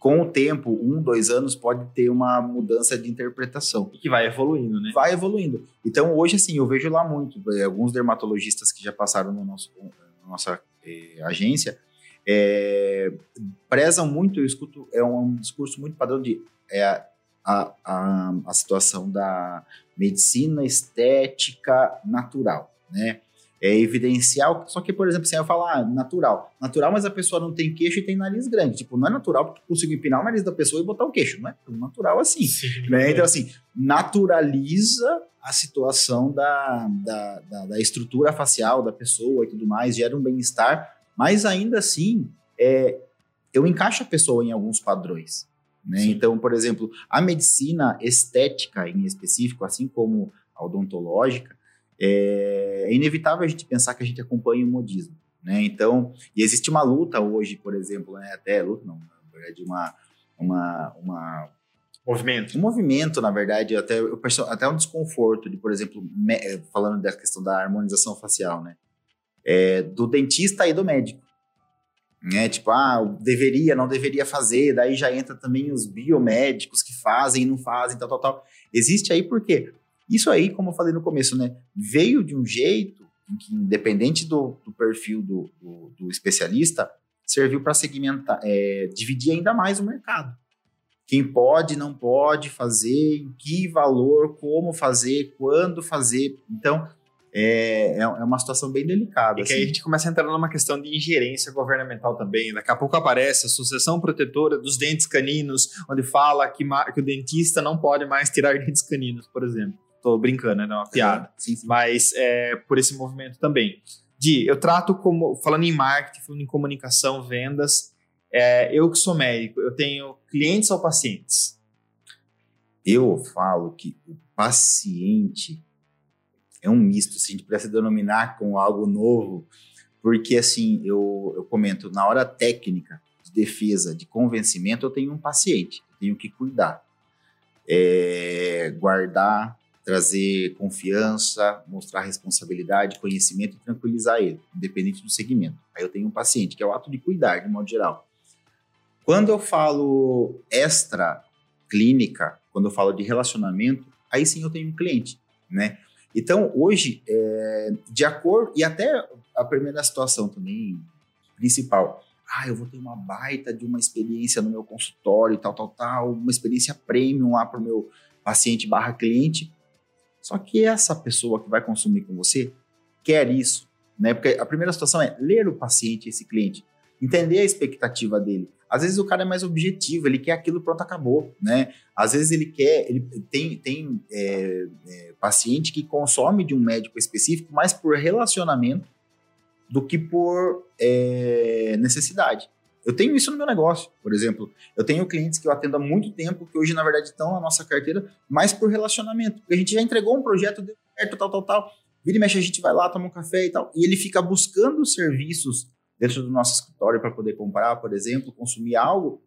com o tempo, um, dois anos, pode ter uma mudança de interpretação. E que vai evoluindo, né? Vai evoluindo. Então, hoje, assim, eu vejo lá muito, eh, alguns dermatologistas que já passaram no nosso, na nossa eh, agência, é, prezam muito, eu escuto, é um discurso muito padrão de é, a, a, a situação da medicina estética natural, né? É, evidencial. Só que, por exemplo, assim, eu falar ah, natural. Natural, mas a pessoa não tem queixo e tem nariz grande. Tipo, não é natural porque tu conseguiu empinar o nariz da pessoa e botar o queixo. Não é natural assim. Sim, né? Então, assim, naturaliza a situação da, da, da, da, estrutura facial da pessoa e tudo mais, gera um bem-estar, mas ainda assim, é, eu encaixo a pessoa em alguns padrões. Né? Então, por exemplo, a medicina estética em específico, assim como a odontológica, é, é inevitável a gente pensar que a gente acompanha o modismo. Né? Então, e existe uma luta hoje, por exemplo, né? até luta, não, na verdade, uma, uma, uma movimento. Um movimento, na verdade, até, eu até um desconforto de, por exemplo, me, falando da questão da harmonização facial, né? É, do dentista e do médico. né? Tipo, ah, deveria, não deveria fazer, daí já entra também os biomédicos que fazem e não fazem, tal, tal, tal. Existe aí porque isso aí, como eu falei no começo, né, veio de um jeito em que, independente do, do perfil do, do, do, especialista, serviu para segmentar, é, dividir ainda mais o mercado. Quem pode, não pode fazer, em que valor, como fazer, quando fazer. Então, é, é, é uma situação bem delicada. E que aí a assim. gente começa a entrar numa questão de ingerência governamental também. Daqui a pouco aparece a Associação Protetora dos Dentes Caninos, onde fala que, que o dentista não pode mais tirar dentes caninos, por exemplo. Tô brincando, né? É uma piada. sim, sim. Mas é por esse movimento também. Di, eu trato como, falando em marketing, falando em comunicação, vendas, é, eu que sou médico, eu tenho clientes ou pacientes? Eu falo que o paciente é um misto, se a gente pudesse denominar com algo novo, porque assim, eu, eu comento, na hora técnica de defesa, de convencimento, eu tenho um paciente, eu tenho que cuidar, é, guardar, trazer confiança, mostrar responsabilidade, conhecimento e tranquilizar ele, independente do segmento. Aí eu tenho um paciente, que é o ato de cuidar, de modo geral. Quando eu falo extra clínica, quando eu falo de relacionamento, aí sim eu tenho um cliente, né? Então, hoje, é, de acordo, e até a primeira situação também principal, ah, eu vou ter uma baita de uma experiência no meu consultório, tal, tal, tal, uma experiência premium lá para o meu paciente barra cliente. Só que essa pessoa que vai consumir com você quer isso, né? Porque a primeira situação é ler o paciente, esse cliente, entender a expectativa dele. Às vezes o cara é mais objetivo, ele quer aquilo, pronto, acabou, né? Às vezes ele quer, ele tem, tem é, é, paciente que consome de um médico específico mais por relacionamento do que por é, necessidade. Eu tenho isso no meu negócio, por exemplo. Eu tenho clientes que eu atendo há muito tempo, que hoje, na verdade, estão na nossa carteira, mais por relacionamento. Porque a gente já entregou um projeto, deu certo, tal, tal, tal. Vira e mexe, a gente vai lá, toma um café e tal. E ele fica buscando serviços dentro do nosso escritório para poder comprar, por exemplo, consumir algo.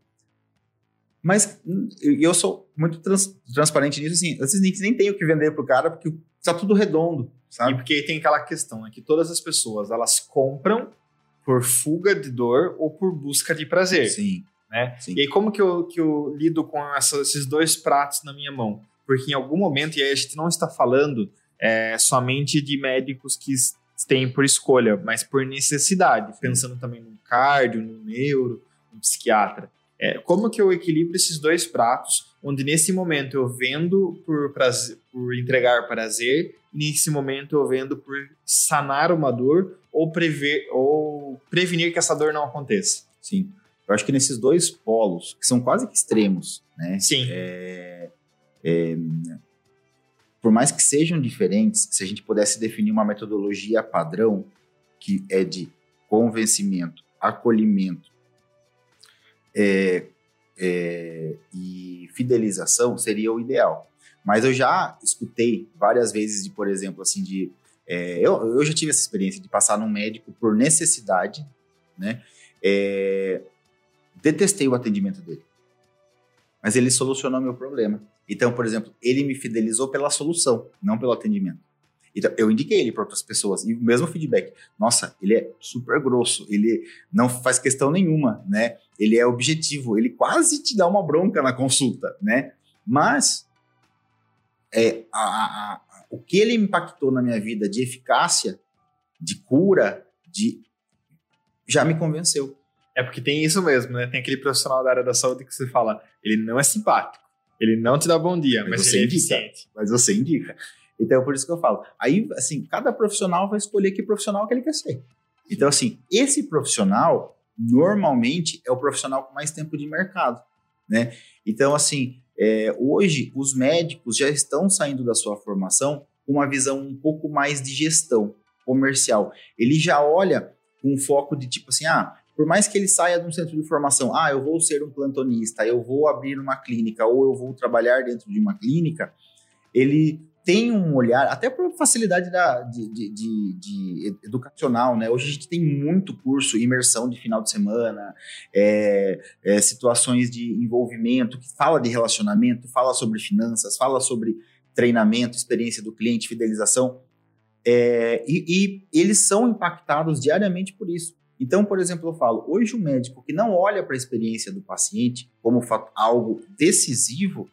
Mas eu sou muito trans, transparente nisso, assim, às vezes nem tenho que vender para o cara, porque está tudo redondo, sabe? E porque tem aquela questão, né, que todas as pessoas, elas compram por fuga de dor ou por busca de prazer. Sim. Né? Sim. E aí, como que eu, que eu lido com essa, esses dois pratos na minha mão? Porque em algum momento, e aí a gente não está falando é, somente de médicos que têm por escolha, mas por necessidade, pensando também no cardio, no neuro, no psiquiatra. É, como que eu equilibro esses dois pratos, onde nesse momento eu vendo por, prazer, por entregar prazer, nesse momento eu vendo por sanar uma dor ou, prever, ou prevenir que essa dor não aconteça? Sim. Eu acho que nesses dois polos, que são quase que extremos, né? Sim. É, é, por mais que sejam diferentes, se a gente pudesse definir uma metodologia padrão que é de convencimento, acolhimento é, é, e fidelização, seria o ideal. Mas eu já escutei várias vezes de, por exemplo, assim, de é, eu, eu já tive essa experiência de passar num médico por necessidade, né? É, detestei o atendimento dele, mas ele solucionou meu problema. Então, por exemplo, ele me fidelizou pela solução, não pelo atendimento. Então, eu indiquei ele para outras pessoas e o mesmo feedback. Nossa, ele é super grosso, ele não faz questão nenhuma, né? Ele é objetivo, ele quase te dá uma bronca na consulta, né? Mas é, a, a, a, o que ele impactou na minha vida de eficácia, de cura, de já me convenceu. É porque tem isso mesmo, né? Tem aquele profissional da área da saúde que você fala, ele não é simpático. Ele não te dá bom dia, mas, mas ele é eficiente. Mas você indica. Então, por isso que eu falo. Aí, assim, cada profissional vai escolher que profissional que ele quer ser. Então, assim, esse profissional, normalmente, é o profissional com mais tempo de mercado, né? Então, assim, é, hoje, os médicos já estão saindo da sua formação com uma visão um pouco mais de gestão comercial. Ele já olha com um foco de tipo assim, ah, por mais que ele saia de um centro de formação, ah, eu vou ser um plantonista, eu vou abrir uma clínica ou eu vou trabalhar dentro de uma clínica, ele tem um olhar, até por facilidade da, de, de, de, de, educacional, né? Hoje a gente tem muito curso, imersão de final de semana, é, é, situações de envolvimento, que fala de relacionamento, fala sobre finanças, fala sobre treinamento, experiência do cliente, fidelização. É, e, e eles são impactados diariamente por isso. Então, por exemplo, eu falo, hoje o médico que não olha para a experiência do paciente como algo decisivo,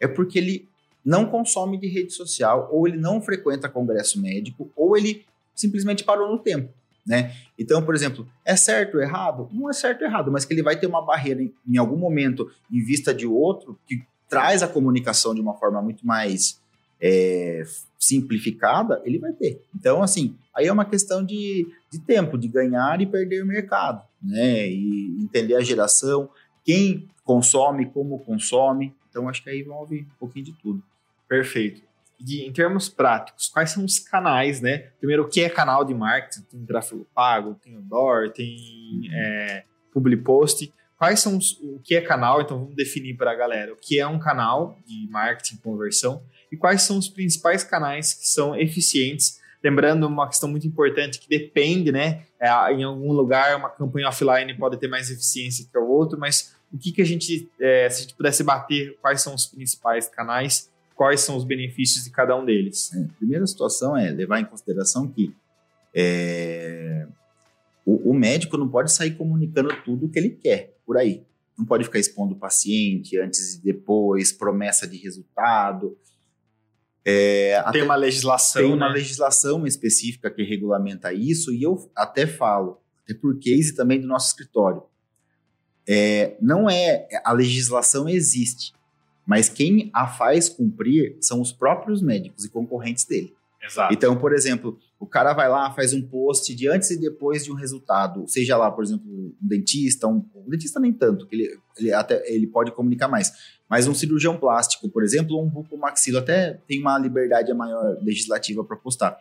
é porque ele não consome de rede social, ou ele não frequenta congresso médico, ou ele simplesmente parou no tempo. Né? Então, por exemplo, é certo ou errado? Não é certo ou errado, mas que ele vai ter uma barreira em, em algum momento em vista de outro que traz a comunicação de uma forma muito mais é, simplificada, ele vai ter. Então, assim, aí é uma questão de, de tempo, de ganhar e perder mercado, né? E entender a geração, quem consome, como consome. Então, acho que aí envolve um pouquinho de tudo. Perfeito. E em termos práticos, quais são os canais, né? Primeiro, o que é canal de marketing? Tem tráfego pago, tem outdoor, tem uhum. é, public post. Quais são os, o que é canal? Então vamos definir para a galera o que é um canal de marketing conversão e quais são os principais canais que são eficientes. Lembrando uma questão muito importante que depende, né? É, em algum lugar uma campanha offline pode ter mais eficiência que o outro, mas o que, que a gente, é, se a gente pudesse bater, quais são os principais canais quais são os benefícios de cada um deles? É, a primeira situação é levar em consideração que é, o, o, médico não pode sair comunicando tudo o que ele quer por aí. Não pode ficar expondo o paciente antes e depois, promessa de resultado. É, tem uma legislação. Tem uma né? legislação específica que regulamenta isso, e eu até falo, até por case também do nosso escritório. É, não é. A legislação existe, mas quem a faz cumprir são os próprios médicos e concorrentes dele. Exato. Então, por exemplo, o cara vai lá, faz um post de antes e depois de um resultado, seja lá, por exemplo, um dentista, um, um dentista nem tanto, que ele, ele até ele pode comunicar mais, mas um cirurgião plástico, por exemplo, um bucomaxilo até tem uma liberdade maior legislativa para postar.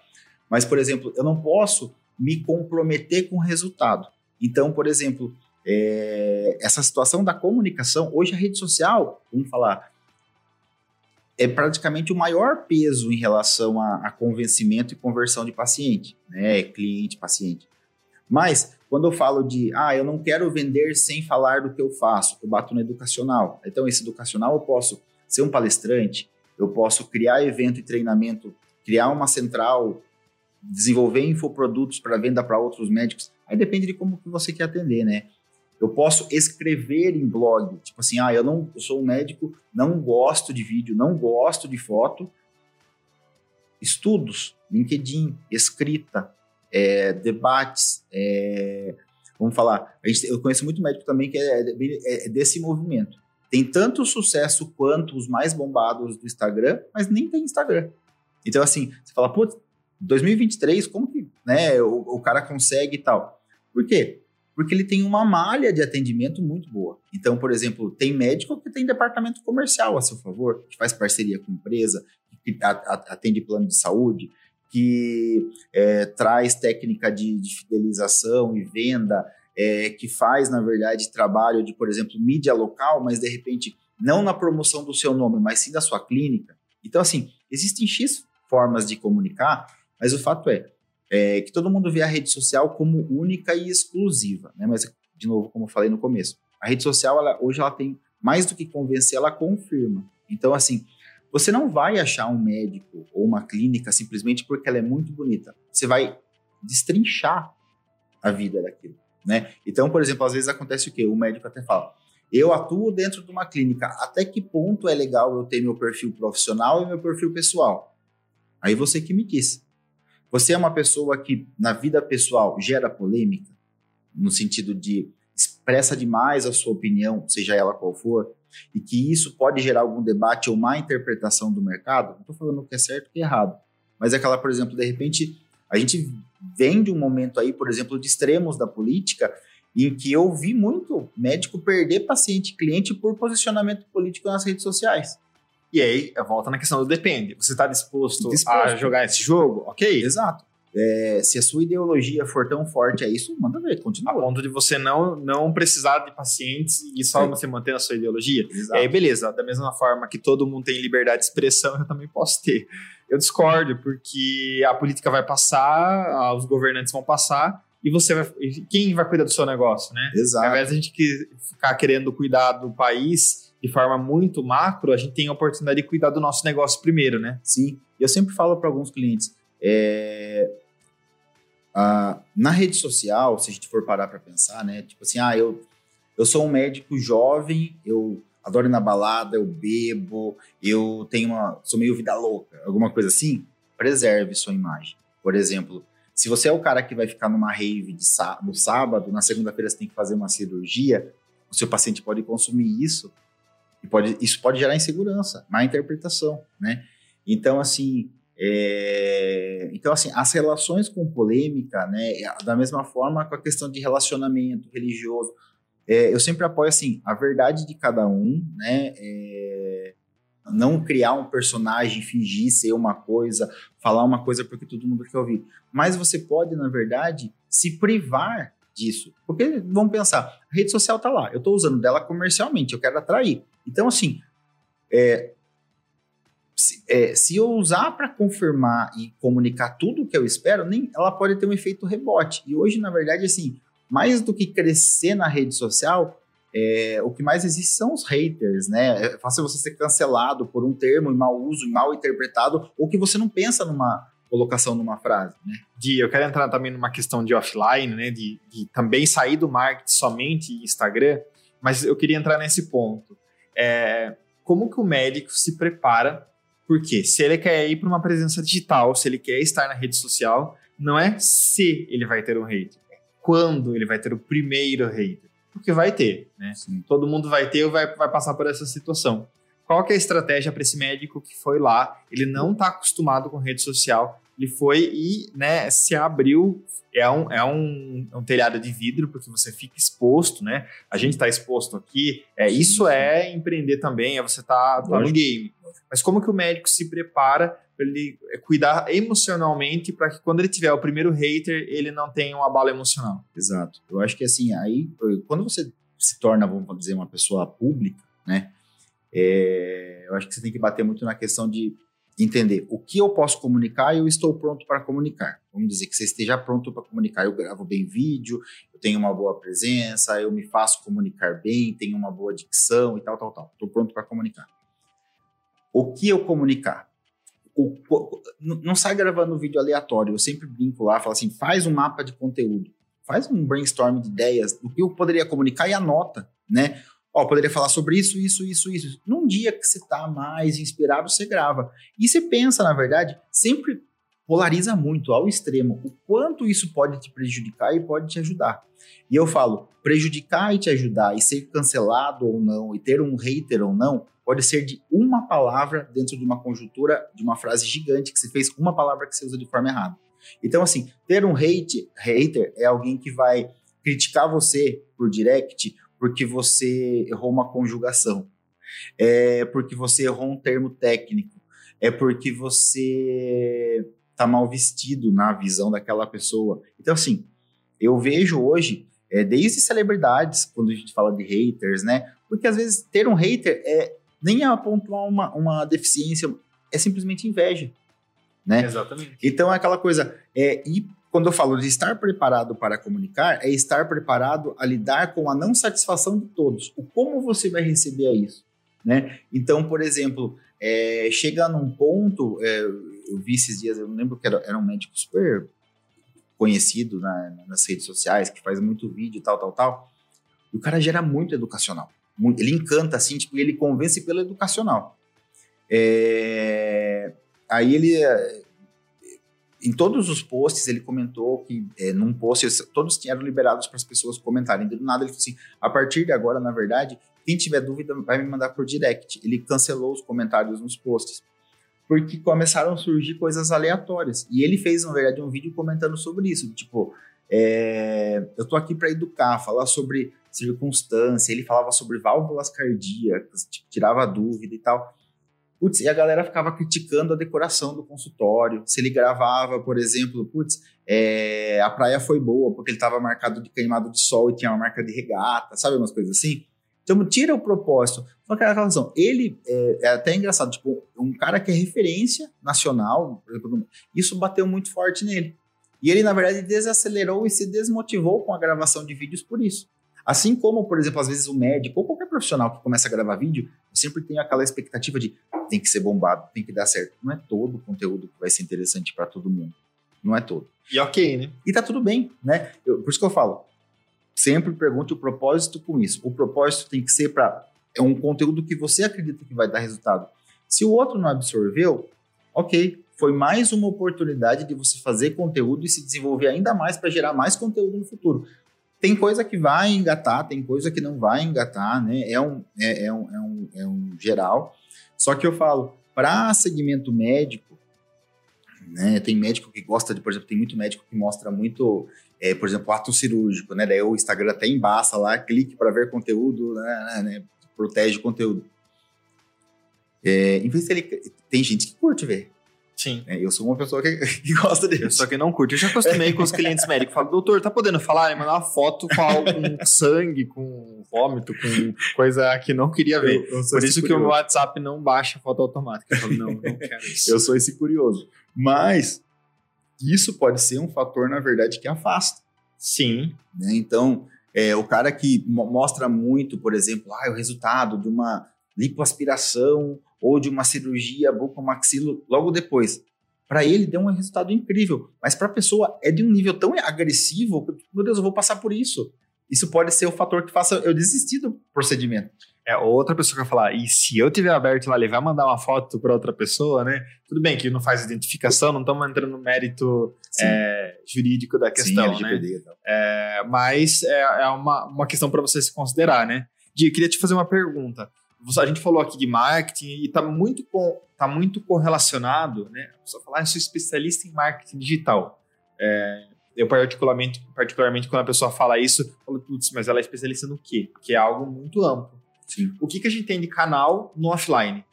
Mas, por exemplo, eu não posso me comprometer com o resultado. Então, por exemplo, é, essa situação da comunicação, hoje a rede social, vamos falar, é praticamente o maior peso em relação a, a convencimento e conversão de paciente, né? Cliente, paciente. Mas, quando eu falo de, ah, eu não quero vender sem falar do que eu faço, eu bato no educacional. Então, esse educacional eu posso ser um palestrante, eu posso criar evento e treinamento, criar uma central, desenvolver infoprodutos para venda para outros médicos. Aí depende de como que você quer atender, né? Eu posso escrever em blog, tipo assim, ah, eu não eu sou um médico, não gosto de vídeo, não gosto de foto. Estudos, LinkedIn, escrita, é, debates, é, vamos falar. Gente, eu conheço muito médico também que é, é, é desse movimento. Tem tanto sucesso quanto os mais bombados do Instagram, mas nem tem Instagram. Então, assim, você fala, putz, 2023, como que né, o, o cara consegue e tal? Por quê? Porque ele tem uma malha de atendimento muito boa. Então, por exemplo, tem médico que tem departamento comercial a seu favor, que faz parceria com empresa, que atende plano de saúde, que é, traz técnica de, de, fidelização e venda, é, que faz, na verdade, trabalho de, por exemplo, mídia local, mas de repente não na promoção do seu nome, mas sim da sua clínica. Então, assim, existem X formas de comunicar, mas o fato é, é, que todo mundo vê a rede social como única e exclusiva, né? Mas, de novo, como eu falei no começo, a rede social, ela, hoje, ela tem mais do que convencer, ela confirma. Então, assim, você não vai achar um médico ou uma clínica simplesmente porque ela é muito bonita. Você vai destrinchar a vida daquilo, né? Então, por exemplo, às vezes acontece o quê? O médico até fala, eu atuo dentro de uma clínica, até que ponto é legal eu ter meu perfil profissional e meu perfil pessoal? Aí você que me diz. Você é uma pessoa que, na vida pessoal, gera polêmica, no sentido de expressa demais a sua opinião, seja ela qual for, e que isso pode gerar algum debate ou má interpretação do mercado? Não estou falando que é certo e errado, mas é aquela, por exemplo, de repente, a gente vem de um momento aí, por exemplo, de extremos da política, em que eu vi muito médico perder paciente cliente por posicionamento político nas redes sociais. E aí, volta na questão do depende. Você está disposto, disposto, a jogar esse jogo? Ok. Exato. É, se a sua ideologia for tão forte a isso, manda ver, continua. A ponto de você não, não precisar de pacientes e só é. você manter a sua ideologia. Exato. E aí, beleza. Da mesma forma que todo mundo tem liberdade de expressão, eu também posso ter. Eu discordo, porque a política vai passar, os governantes vão passar, e você vai. Quem vai cuidar do seu negócio, né? Exato. Ao invés de a gente ficar querendo cuidar do país de forma muito macro, a gente tem a oportunidade de cuidar do nosso negócio primeiro, né? Sim. Eu sempre falo para alguns clientes, é... na rede social, se a gente for parar para pensar, né? Tipo assim, ah, eu, eu sou um médico jovem, eu adoro ir na balada, eu bebo, eu tenho uma. sou meio vida louca, alguma coisa assim. Preserve sua imagem. Por exemplo, se você é o cara que vai ficar numa rave de no sábado, na segunda-feira você tem que fazer uma cirurgia, o seu paciente pode consumir isso e pode, isso pode gerar insegurança, má interpretação, né? Então, assim, é, então, assim, as relações com polêmica, né, da mesma forma com a questão de relacionamento religioso, é, eu sempre apoio, assim, a verdade de cada um, né, é, não criar um personagem, fingir ser uma coisa, falar uma coisa porque todo mundo quer ouvir. Mas você pode, na verdade, se privar disso. Porque, vamos pensar, a rede social tá lá, eu estou usando dela comercialmente, eu quero atrair. Então, assim, é, se, é, se eu usar para confirmar e comunicar tudo o que eu espero, nem, ela pode ter um efeito rebote. E hoje, na verdade, assim, mais do que crescer na rede social, é, o que mais existe são os haters, né? É fácil você ser cancelado por um termo em mau uso, mal interpretado, ou que você não pensa numa colocação numa frase, né? Di, eu quero entrar também numa questão de offline, né? De, de também sair do marketing somente Instagram, mas eu queria entrar nesse ponto. É, como que o médico se prepara? Porque se ele quer ir para uma presença digital, se ele quer estar na rede social, não é se ele vai ter um hater, é quando ele vai ter o primeiro hater porque vai ter, né? Sim. Todo mundo vai ter ou vai, vai passar por essa situação. Qual que é a estratégia para esse médico que foi lá? Ele não está acostumado com rede social, ele foi e né, se abriu. É um, é, um, um telhado de vidro, porque você fica exposto, né? A gente está exposto aqui. É, isso é empreender também, é você estar tá, tá no game. Mas como que o médico se prepara para ele é, cuidar emocionalmente para que quando ele tiver o primeiro hater, ele não tenha uma bala emocional. Exato. Eu acho que assim, aí, quando você se torna, vamos dizer, uma pessoa pública, né? É, eu acho que você tem que bater muito na questão de entender o que eu posso comunicar e eu estou pronto para comunicar. Vamos dizer que você esteja pronto para comunicar. Eu gravo bem vídeo, eu tenho uma boa presença, eu me faço comunicar bem, tenho uma boa dicção e tal, tal, tal. Estou pronto para comunicar. O que eu comunicar? o, não sai gravando vídeo aleatório. Eu sempre brinco lá, falo assim: faz um mapa de conteúdo, faz um brainstorm de ideias do que eu poderia comunicar e anota, né? Ó, poderia falar sobre isso, isso, isso, isso. Num dia que você tá mais inspirado, você grava. E você pensa, na verdade, sempre polariza muito ao extremo o quanto isso pode te prejudicar e pode te ajudar. E eu falo, prejudicar e te ajudar e ser cancelado ou não, e ter um hater ou não, pode ser de uma palavra dentro de uma conjuntura, de uma frase gigante que você fez, uma palavra que você usa de forma errada. Então, assim, ter um hate, hater é alguém que vai criticar você por direct porque você errou uma conjugação, é porque você errou um termo técnico, é porque você tá mal vestido na visão daquela pessoa. Então, assim, eu vejo hoje, é, desde celebridades, quando a gente fala de haters, né? Porque às vezes ter um hater é nem pontuar uma, uma deficiência, é simplesmente inveja. Né? Exatamente. Então é aquela coisa. É, e quando eu falo de estar preparado para comunicar, é estar preparado a lidar com a não satisfação de todos. O como você vai receber isso? Né? Então, por exemplo, é, chega num ponto, é, eu vi esses dias, eu não lembro que era, era um médico super conhecido na, nas redes sociais, que faz muito vídeo tal, tal, tal. E o cara gera muito educacional ele encanta, assim, tipo, ele convence pelo educacional. É, aí ele, em todos os posts, ele comentou que é, num post, todos eram liberados para as pessoas comentarem. Do nada ele falou assim, a partir de agora, na verdade, quem tiver dúvida vai me mandar por direct. Ele cancelou os comentários nos posts. Porque começaram a surgir coisas aleatórias. E ele fez, na verdade, um vídeo comentando sobre isso. Tipo, é, eu tô aqui para educar, falar sobre circunstância, ele falava sobre válvulas cardíacas, tipo, tirava dúvida e tal. Putz, e a galera ficava criticando a decoração do consultório. Se ele gravava, por exemplo, putz, é, a praia foi boa porque ele estava marcado de queimado de sol e tinha uma marca de regata, sabe umas coisas assim? Então, tira o propósito. Só que a razão, ele é, é, até engraçado, tipo, um cara que é referência nacional, isso bateu muito forte nele. E ele, na verdade, desacelerou e se desmotivou com a gravação de vídeos por isso. Assim como, por exemplo, às vezes o médico ou qualquer profissional que começa a gravar vídeo, sempre tenho aquela expectativa de tem que ser bombado, tem que dar certo. Não é todo o conteúdo que vai ser interessante para todo mundo. Não é todo. E ok, né? E tá tudo bem, né? Eu, por isso que eu falo, sempre pergunte o propósito com isso. O propósito tem que ser para é um conteúdo que você acredita que vai dar resultado. Se o outro não absorveu, ok, foi mais uma oportunidade de você fazer conteúdo e se desenvolver ainda mais para gerar mais conteúdo no futuro. Tem coisa que vai engatar, tem coisa que não vai engatar, né? É um, é, é um, é um, é um geral. Só que eu falo, para segmento médico, né? Tem médico que gosta de, por exemplo, tem muito médico que mostra muito, é, por exemplo, ato cirúrgico, né? Daí o Instagram até embaça lá, clique para ver conteúdo, né? né? Protege o conteúdo. É, em vez de ele, tem gente que curte ver. Sim. É, eu sou uma pessoa que, que gosta disso. Só que não curte. Eu já acostumei com os clientes médicos. Falo, doutor, tá podendo falar? E mandar uma foto com, algo, com sangue, com vômito, com coisa que não queria ver. Eu, eu Por isso que o meu WhatsApp não baixa foto automática. Eu falo, não, não quero isso. eu sou esse curioso. Mas isso pode ser um fator, na verdade, que afasta. Sim. Né? Então, é, o cara que mostra muito, por exemplo, ah, o resultado de uma lipoaspiração ou de uma cirurgia bucomaxilo logo depois. Para ele deu um resultado incrível, mas para a pessoa é de um nível tão agressivo, meu Deus, eu vou passar por isso. Isso pode ser o fator que faça eu desistir do procedimento. É, outra pessoa que vai falar, e se eu tiver aberto lá, ele vai mandar uma foto para outra pessoa, né? Tudo bem que não faz identificação, não estamos entrando no mérito é, jurídico da questão, Sim, LGPD, né? Então. É, mas é, é uma, uma questão para você se considerar, né? Di, queria te fazer uma pergunta. A gente falou aqui de marketing e está muito, com, tá muito correlacionado, né? A pessoa falar, ah, eu sou especialista em marketing digital. É, eu particularmente, particularmente quando a pessoa fala isso, eu falo, putz, mas ela é especialista no quê? Que é algo muito amplo. Sim. O que, que a gente tem de canal no offline?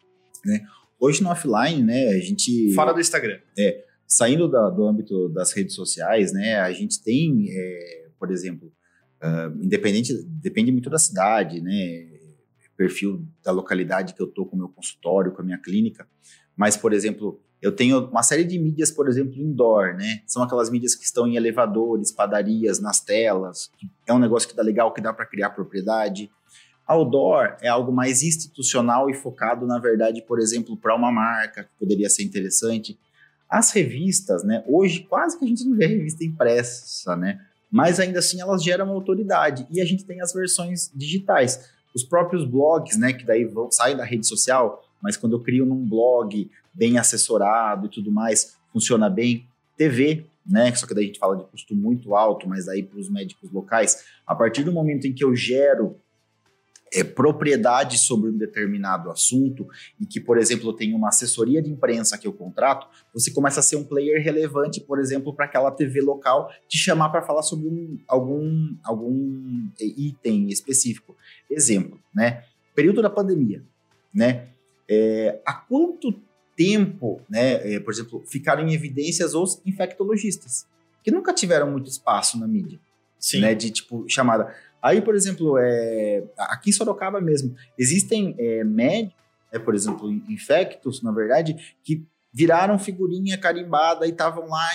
Né? Hoje no offline, né, a gente... Fora do Instagram. É, saindo da, do âmbito das redes sociais, né, a gente tem, é, por exemplo, uh, independente, depende muito da cidade, né, perfil da localidade que eu tô com o meu consultório, com a minha clínica, mas, por exemplo, eu tenho uma série de mídias, por exemplo, indoor, né? São aquelas mídias que estão em elevadores, padarias, nas telas. É um negócio que dá legal, que dá para criar propriedade. Outdoor é algo mais institucional e focado, na verdade, por exemplo, para uma marca, que poderia ser interessante. As revistas, né? Hoje quase que a gente não vê revista impressa, né? Mas ainda assim elas geram autoridade. E a gente tem as versões digitais. Os próprios blogs, né? Que daí vão, saem da rede social, mas quando eu crio num blog bem assessorado e tudo mais, funciona bem. TV, né? Só que daí a gente fala de custo muito alto, mas aí para os médicos locais, a partir do momento em que eu gero é, propriedade sobre um determinado assunto e que, por exemplo, tem uma assessoria de imprensa que eu contrato, você começa a ser um player relevante, por exemplo, para aquela TV local te chamar para falar sobre um, algum, algum item específico. Exemplo, né? Período da pandemia, né? É, há quanto tempo, né, é, por exemplo, ficaram em evidências os infectologistas, que nunca tiveram muito espaço na mídia, Sim. né, de tipo chamada Aí, por exemplo, é, aqui em Sorocaba mesmo, existem é, médicos, é, por exemplo, infectos, na verdade, que viraram figurinha carimbada e estavam lá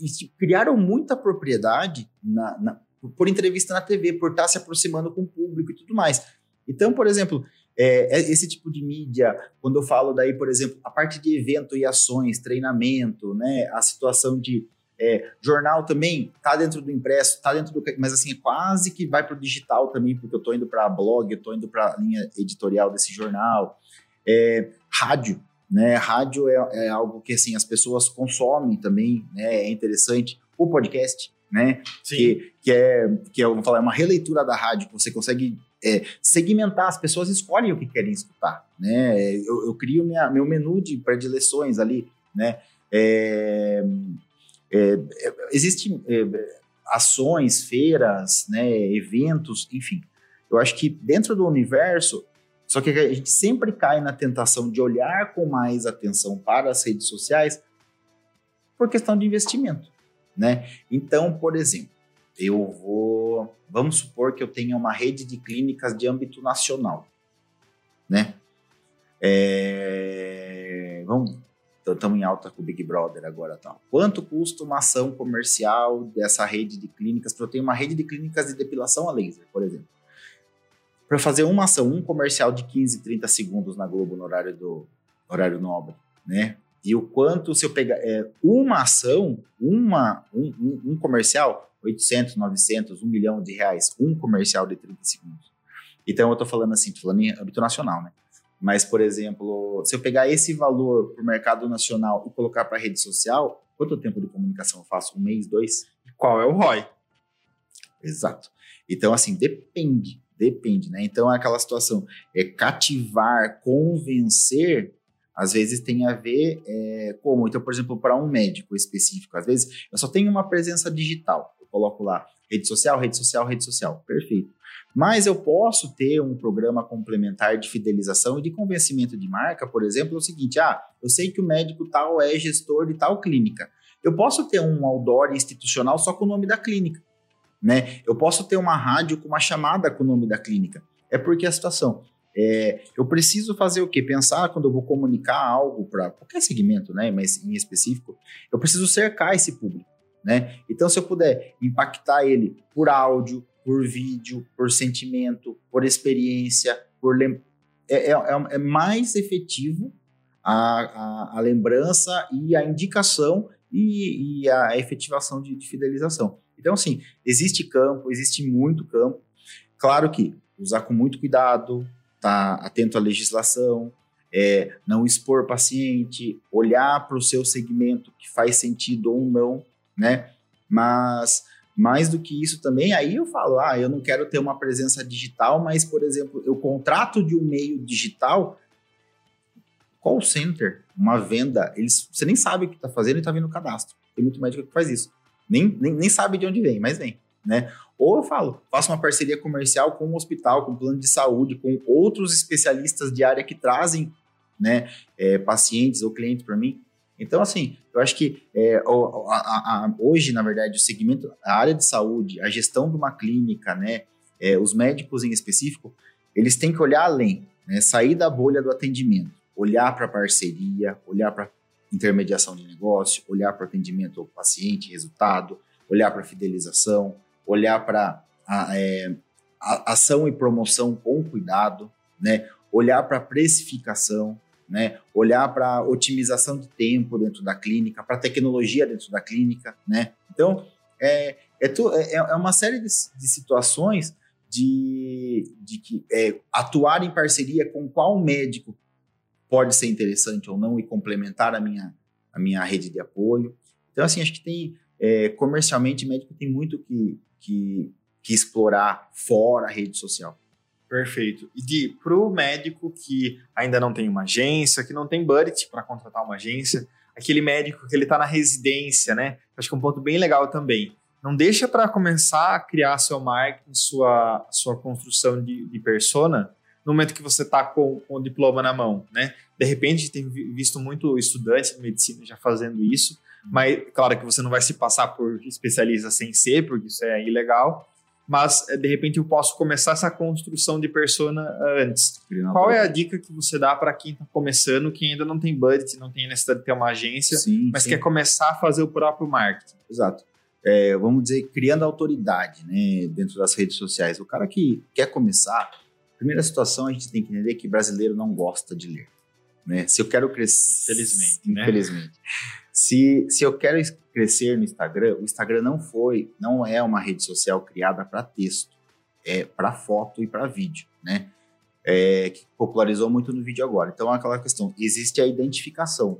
e, e, criaram muita propriedade na, na, por entrevista na TV, por estar se aproximando com o público e tudo mais. Então, por exemplo, é, é, esse tipo de mídia, quando eu falo daí, por exemplo, a parte de evento e ações, treinamento, né, a situação de é, jornal também tá dentro do impresso, tá dentro do. Mas assim, quase que vai para o digital também, porque eu tô indo para blog, eu tô indo para a linha editorial desse jornal. É, rádio, né? Rádio é, é, algo que assim, as pessoas consomem também, né? É interessante. O podcast, né? Sim. Que, que é, que é, vou falar, é uma releitura da rádio, que você consegue é, segmentar, as pessoas escolhem o que querem escutar, né? Eu, eu crio minha, meu menu de predileções ali, né? É, é, é, Existem é, ações, feiras, né, eventos, enfim. Eu acho que dentro do universo, só que a gente sempre cai na tentação de olhar com mais atenção para as redes sociais por questão de investimento, né? Então, por exemplo, eu vou, vamos supor que eu tenha uma rede de clínicas de âmbito nacional, né? É, vamos estamos em alta com o Big Brother agora tal. Quanto custa uma ação comercial dessa rede de clínicas? Para eu ter uma rede de clínicas de depilação a laser, por exemplo. Para fazer uma ação, um comercial de 15, 30 segundos na Globo no horário do horário nobre, né? E o quanto, se eu pegar é, uma ação, uma, um, um, um comercial, 800, 900, 1 milhão de reais, um comercial de 30 segundos. Então, eu estou falando assim, estou falando em âmbito nacional, né? Mas, por exemplo, se eu pegar esse valor para o mercado nacional e colocar para a rede social, quanto tempo de comunicação eu faço? Um mês, dois? Qual é o ROI? Exato. Então, assim, depende, depende, né? Então, é aquela situação, é cativar, convencer, às vezes tem a ver é, como? Então, por exemplo, para um médico específico, às vezes eu só tenho uma presença digital, eu coloco lá rede social, rede social, rede social, perfeito. Mas eu posso ter um programa complementar de fidelização e de convencimento de marca, por exemplo, é o seguinte: ah, eu sei que o médico tal é gestor de tal clínica. Eu posso ter um outdoor institucional só com o nome da clínica. Né? Eu posso ter uma rádio com uma chamada com o nome da clínica. É porque a situação. É, eu preciso fazer o quê? Pensar quando eu vou comunicar algo para qualquer segmento, né? Mas em específico, eu preciso cercar esse público, né? Então, se eu puder impactar ele por áudio, por vídeo, por sentimento, por experiência, por lem... é, é, é, mais efetivo a, a, a, lembrança e a indicação e, e a efetivação de, de, fidelização. Então, assim, existe campo, existe muito campo. Claro que usar com muito cuidado, estar tá atento à legislação, é, não expor paciente, olhar para o seu segmento que faz sentido ou não, né? Mas mais do que isso também, aí eu falo, ah, eu não quero ter uma presença digital, mas, por exemplo, eu contrato de um meio digital, call center, uma venda, eles, você nem sabe o que está fazendo e está vindo o cadastro. Tem muito médico que faz isso. Nem, nem, nem sabe de onde vem, mas vem, né? Ou eu falo, faço uma parceria comercial com um hospital, com um plano de saúde, com outros especialistas de área que trazem, né, é, pacientes ou clientes para mim. Então, assim, eu acho que é, a, a, hoje, na verdade, o segmento, a área de saúde, a gestão de uma clínica, né, é, os médicos em específico, eles têm que olhar além, né, sair da bolha do atendimento, olhar para parceria, olhar para intermediação de negócio, olhar para atendimento ao paciente, resultado, olhar para fidelização, olhar para é, ação e promoção com cuidado, né, olhar para precificação, né? Olhar para otimização de tempo dentro da clínica, para tecnologia dentro da clínica, né? Então, é, é, tu, é, é uma série de, de situações de, de que é, atuar em parceria com qual médico pode ser interessante ou não e complementar a minha, a minha rede de apoio. Então, assim, acho que tem, é, comercialmente, médico tem muito que, que, que explorar fora a rede social. Perfeito. E de para o médico que ainda não tem uma agência, que não tem budget para contratar uma agência, aquele médico que ele está na residência, né? Acho que é um ponto bem legal também. Não deixa para começar a criar seu marketing, sua, sua construção de, de persona, no momento que você está com, com, o diploma na mão, né? De repente, tem visto muito estudante de medicina já fazendo isso, mas claro que você não vai se passar por especialista sem ser, porque isso é ilegal, mas eh, de repente eu posso começar essa construção de persona eh, antes. Qual é a dica que você dá para quem está começando, quem ainda não tem budget, não tem necessidade de ter uma agência, sim, mas sim. quer começar a fazer o próprio marketing? Exato. É, vamos dizer, criando autoridade né, dentro das redes sociais. O cara que quer começar, primeira situação a gente tem que entender que brasileiro não gosta de ler. Né? Se eu quero crescer. Infelizmente. Né? Infelizmente. Se, se eu quero crescer no Instagram, o Instagram não foi, não é uma rede social criada para texto, é para foto e para vídeo, né? É, que popularizou muito no vídeo agora. Então, é aquela questão, existe a identificação,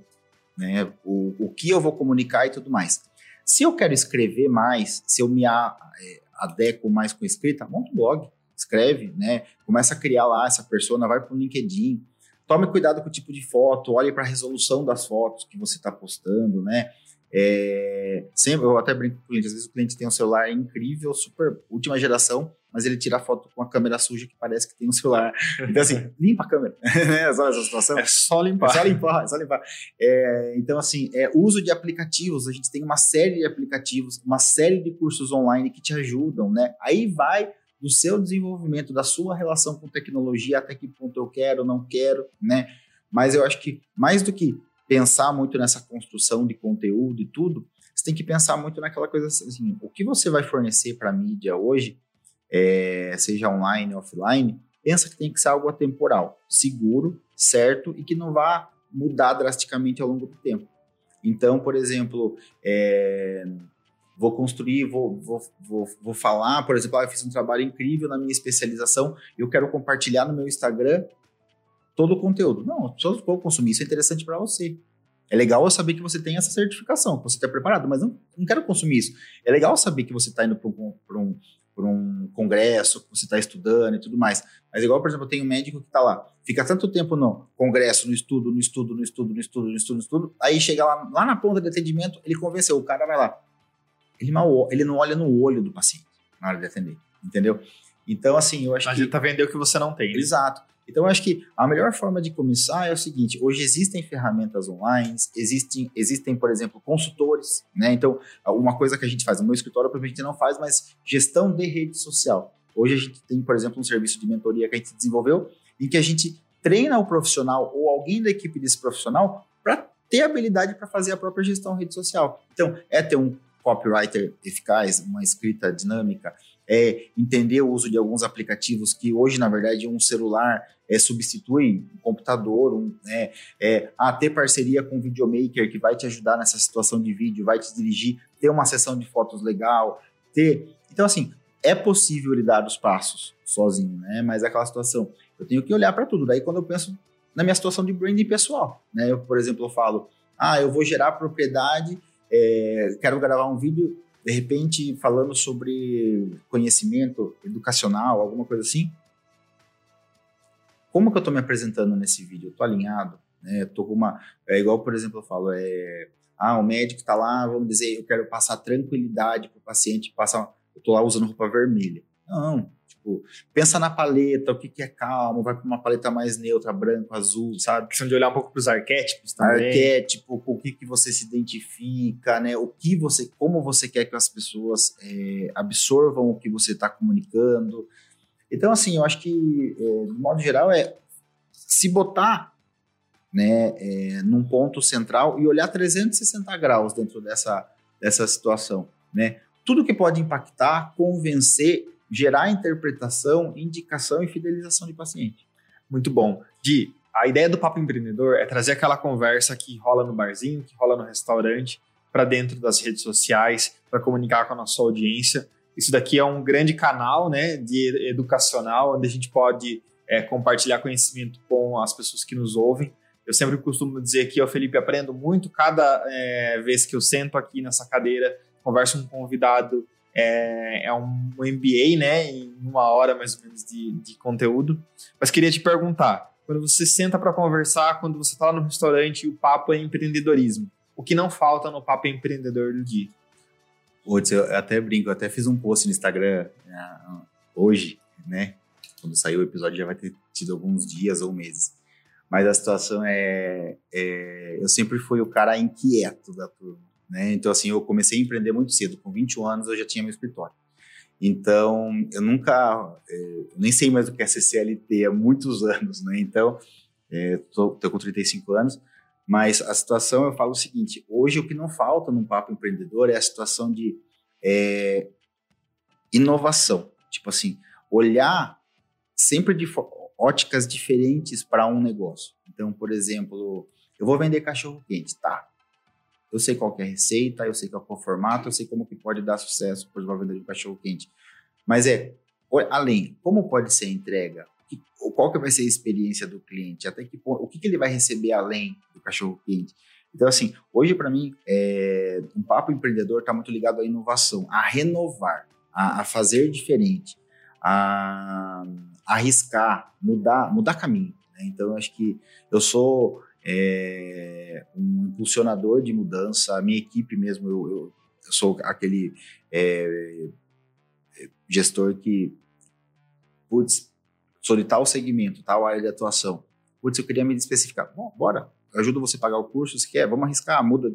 né? O, o que eu vou comunicar e tudo mais. Se eu quero escrever mais, se eu me a, é, adequo mais com escrita, monta um blog, escreve, né? Começa a criar lá essa persona, vai para o LinkedIn, Tome cuidado com o tipo de foto, olhe para a resolução das fotos que você está postando, né? É, sempre, eu até brinco com o cliente, às vezes o cliente tem um celular incrível, super última geração, mas ele tira a foto com a câmera suja que parece que tem um celular. Então, assim, limpa a câmera. né? Sabe essa situação? É só limpar. É só limpar, é só limpar. É, então, assim, é, uso de aplicativos. A gente tem uma série de aplicativos, uma série de cursos online que te ajudam, né? Aí vai do seu desenvolvimento, da sua relação com tecnologia, até que ponto eu quero, não quero, né? Mas eu acho que mais do que pensar muito nessa construção de conteúdo e tudo, você tem que pensar muito naquela coisa assim, o que você vai fornecer para a mídia hoje, é, seja online ou offline, pensa que tem que ser algo atemporal, seguro, certo e que não vá mudar drasticamente ao longo do tempo. Então, por exemplo, é, vou construir, vou, vou, vou, vou falar, por exemplo, ah, eu fiz um trabalho incrível na minha especialização, eu quero compartilhar no meu Instagram todo o conteúdo. Não, pessoas vão consumir, isso é interessante para você. É legal eu saber que você tem essa certificação, que você está preparado, mas não, não quero consumir isso. É legal saber que você está indo para um, um, um congresso, que você está estudando e tudo mais. Mas igual, por exemplo, tenho um médico que está lá, fica tanto tempo no congresso, no estudo, no estudo, no estudo, no estudo, no estudo, no estudo, aí chega lá, lá na ponta de atendimento, ele convenceu, o cara vai lá. Ele, mal, ele não olha no olho do paciente na hora de atender, entendeu? Então, assim, eu acho a que... A gente tá vendendo o que você não tem. Né? Exato. Então, eu acho que a melhor forma de começar é o seguinte: hoje existem ferramentas online, existem, existem, por exemplo, consultores, né? Então, uma coisa que a gente faz, no meu escritório, a gente não faz, mas gestão de rede social. Hoje a gente tem, por exemplo, um serviço de mentoria que a gente desenvolveu, em que a gente treina o profissional ou alguém da equipe desse profissional para ter habilidade para fazer a própria gestão rede social. Então, é ter um copywriter eficaz, uma escrita dinâmica, é entender o uso de alguns aplicativos que hoje, na verdade, um celular é, substitui um computador, um, né, é, a ter parceria com um videomaker que vai te ajudar nessa situação de vídeo, vai te dirigir, ter uma sessão de fotos legal, ter... Então, assim, é possível ele dar os passos sozinho, né? Mas é aquela situação, eu tenho que olhar para tudo. Daí, quando eu penso na minha situação de branding pessoal, né? Eu, por exemplo, eu falo, ah, eu vou gerar propriedade, é, quero gravar um vídeo de repente falando sobre conhecimento educacional, alguma coisa assim. Como que eu estou me apresentando nesse vídeo? Eu estou alinhado, né? Tô com uma, é igual por exemplo eu falo, é, ah, o médico está lá, vamos dizer, eu quero passar tranquilidade para o paciente, passar, eu estou lá usando roupa vermelha. Não, Tipo, pensa na paleta, o que, que é calmo, vai para uma paleta mais neutra, branco, azul, sabe? Questão de olhar um pouco para os arquétipos também. Arquétipo, com o que, que você se identifica, né? O que você, como você quer que as pessoas é, absorvam o que você está comunicando. Então, assim, eu acho que, é, de modo geral, é se botar né, é, num ponto central e olhar 360 graus dentro dessa, dessa situação, né? Tudo que pode impactar, convencer gerar interpretação, indicação e fidelização de paciente. Muito bom. Di, a ideia do Papo Empreendedor é trazer aquela conversa que rola no barzinho, que rola no restaurante, para dentro das redes sociais, para comunicar com a nossa audiência. Isso daqui é um grande canal né, de educacional, onde a gente pode é, compartilhar conhecimento com as pessoas que nos ouvem. Eu sempre costumo dizer que eu, Felipe, aprendo muito cada é, vez que eu sento aqui nessa cadeira, converso com um convidado é, é um MBA, né, em uma hora mais ou menos de, de conteúdo. Mas queria te perguntar, quando você senta para conversar, quando você está no restaurante e o papo é empreendedorismo, o que não falta no papo empreendedor do dia? Putz, eu até brinco, eu até fiz um post no Instagram uh, hoje, né? Quando saiu o episódio já vai ter tido alguns dias ou meses. Mas a situação é, é eu sempre fui o cara inquieto da turma né? Então, assim, eu comecei a empreender muito cedo. Com 21 anos, eu já tinha meu escritório. Então, eu nunca... É, nem sei mais o que é CCLT há muitos anos, né? Então, estou é, com 35 anos. Mas a situação, eu falo o seguinte, hoje o que não falta num papo empreendedor é a situação de é, inovação. Tipo assim, olhar sempre de óticas diferentes para um negócio. Então, por exemplo, eu vou vender cachorro quente, tá? Eu sei qual é a receita, eu sei qual é o formato, eu sei como que pode dar sucesso para os vendedor de cachorro quente. Mas é, além, como pode ser a entrega? Qual que vai ser a experiência do cliente? Até que o que, que ele vai receber além do cachorro quente? Então, assim, hoje para mim, é, um papo empreendedor está muito ligado à inovação, a renovar, a, a fazer diferente, a, a, arriscar, mudar, mudar caminho. Né? Então, eu acho que eu sou é, um impulsionador de mudança. A minha equipe mesmo, eu, eu, eu sou aquele é, gestor que, putz, sou de tal segmento, tal área de atuação. Putz, eu queria me especificar. Bom, bora, eu ajudo você a pagar o curso, se quer, vamos arriscar, muda.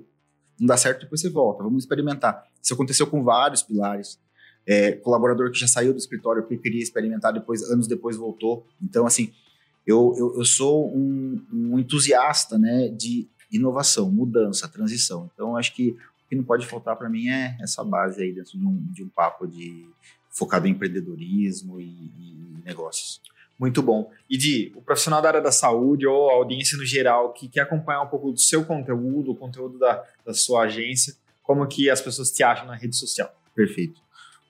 Não dá certo, depois você volta, vamos experimentar. Isso aconteceu com vários pilares. É, colaborador que já saiu do escritório porque queria experimentar, depois anos depois voltou. Então, assim, eu, eu, eu sou um, um, entusiasta né, de inovação, mudança, transição. Então, acho que o que não pode faltar para mim é essa base aí dentro de um, de um papo de focado em empreendedorismo e, e negócios. Muito bom. E de o profissional da área da saúde ou a audiência no geral que quer acompanhar um pouco do seu conteúdo, o conteúdo da, da sua agência, como que as pessoas te acham na rede social? Perfeito.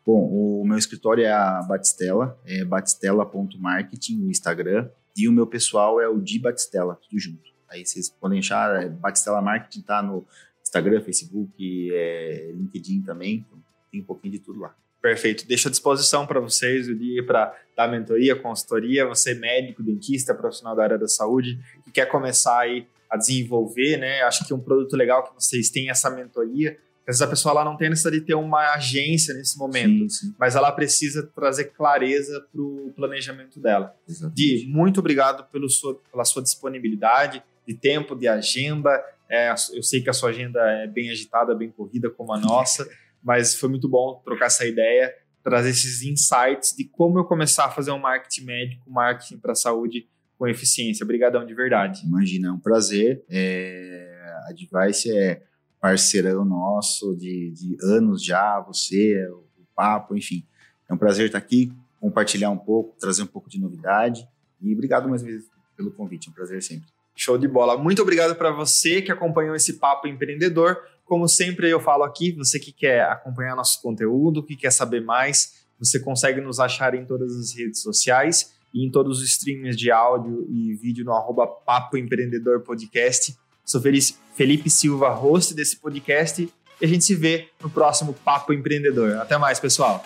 Bom, o meu escritório é a Batistela, é batistela.marketing no Instagram, e o meu pessoal é o Di Batistela, tudo junto. Aí vocês podem achar, é, Batistela Marketing tá no Instagram, Facebook, é, LinkedIn também, então tem um pouquinho de tudo lá. Perfeito. Deixo à disposição para vocês o dia para dar mentoria, consultoria. Você, médico, dentista, profissional da área da saúde, que quer começar aí a desenvolver, né? Acho que um produto legal que vocês têm essa mentoria. Às vezes a pessoa lá não tem necessidade de ter uma agência nesse momento, sim, sim. mas ela precisa trazer clareza para o planejamento dela. Di, muito obrigado pelo sua, pela sua disponibilidade de tempo, de agenda. É, eu sei que a sua agenda é bem agitada, bem corrida como a nossa. mas foi muito bom trocar essa ideia, trazer esses insights de como eu começar a fazer um marketing médico, marketing para a saúde com eficiência. Obrigadão de verdade. Imagina, é um prazer. É, a Device é parceirão nosso de, de anos já, você, o papo, enfim. É um prazer estar aqui, compartilhar um pouco, trazer um pouco de novidade. E obrigado mais vezes pelo convite, é um prazer sempre. Show de bola. Muito obrigado para você que acompanhou esse papo empreendedor. Como sempre eu falo aqui, você que quer acompanhar nosso conteúdo, que quer saber mais, você consegue nos achar em todas as redes sociais e em todos os streams de áudio e vídeo no arroba Papo Empreendedor Podcast. Sou Felipe Silva, host desse podcast, e a gente se vê no próximo Papo Empreendedor. Até mais, pessoal!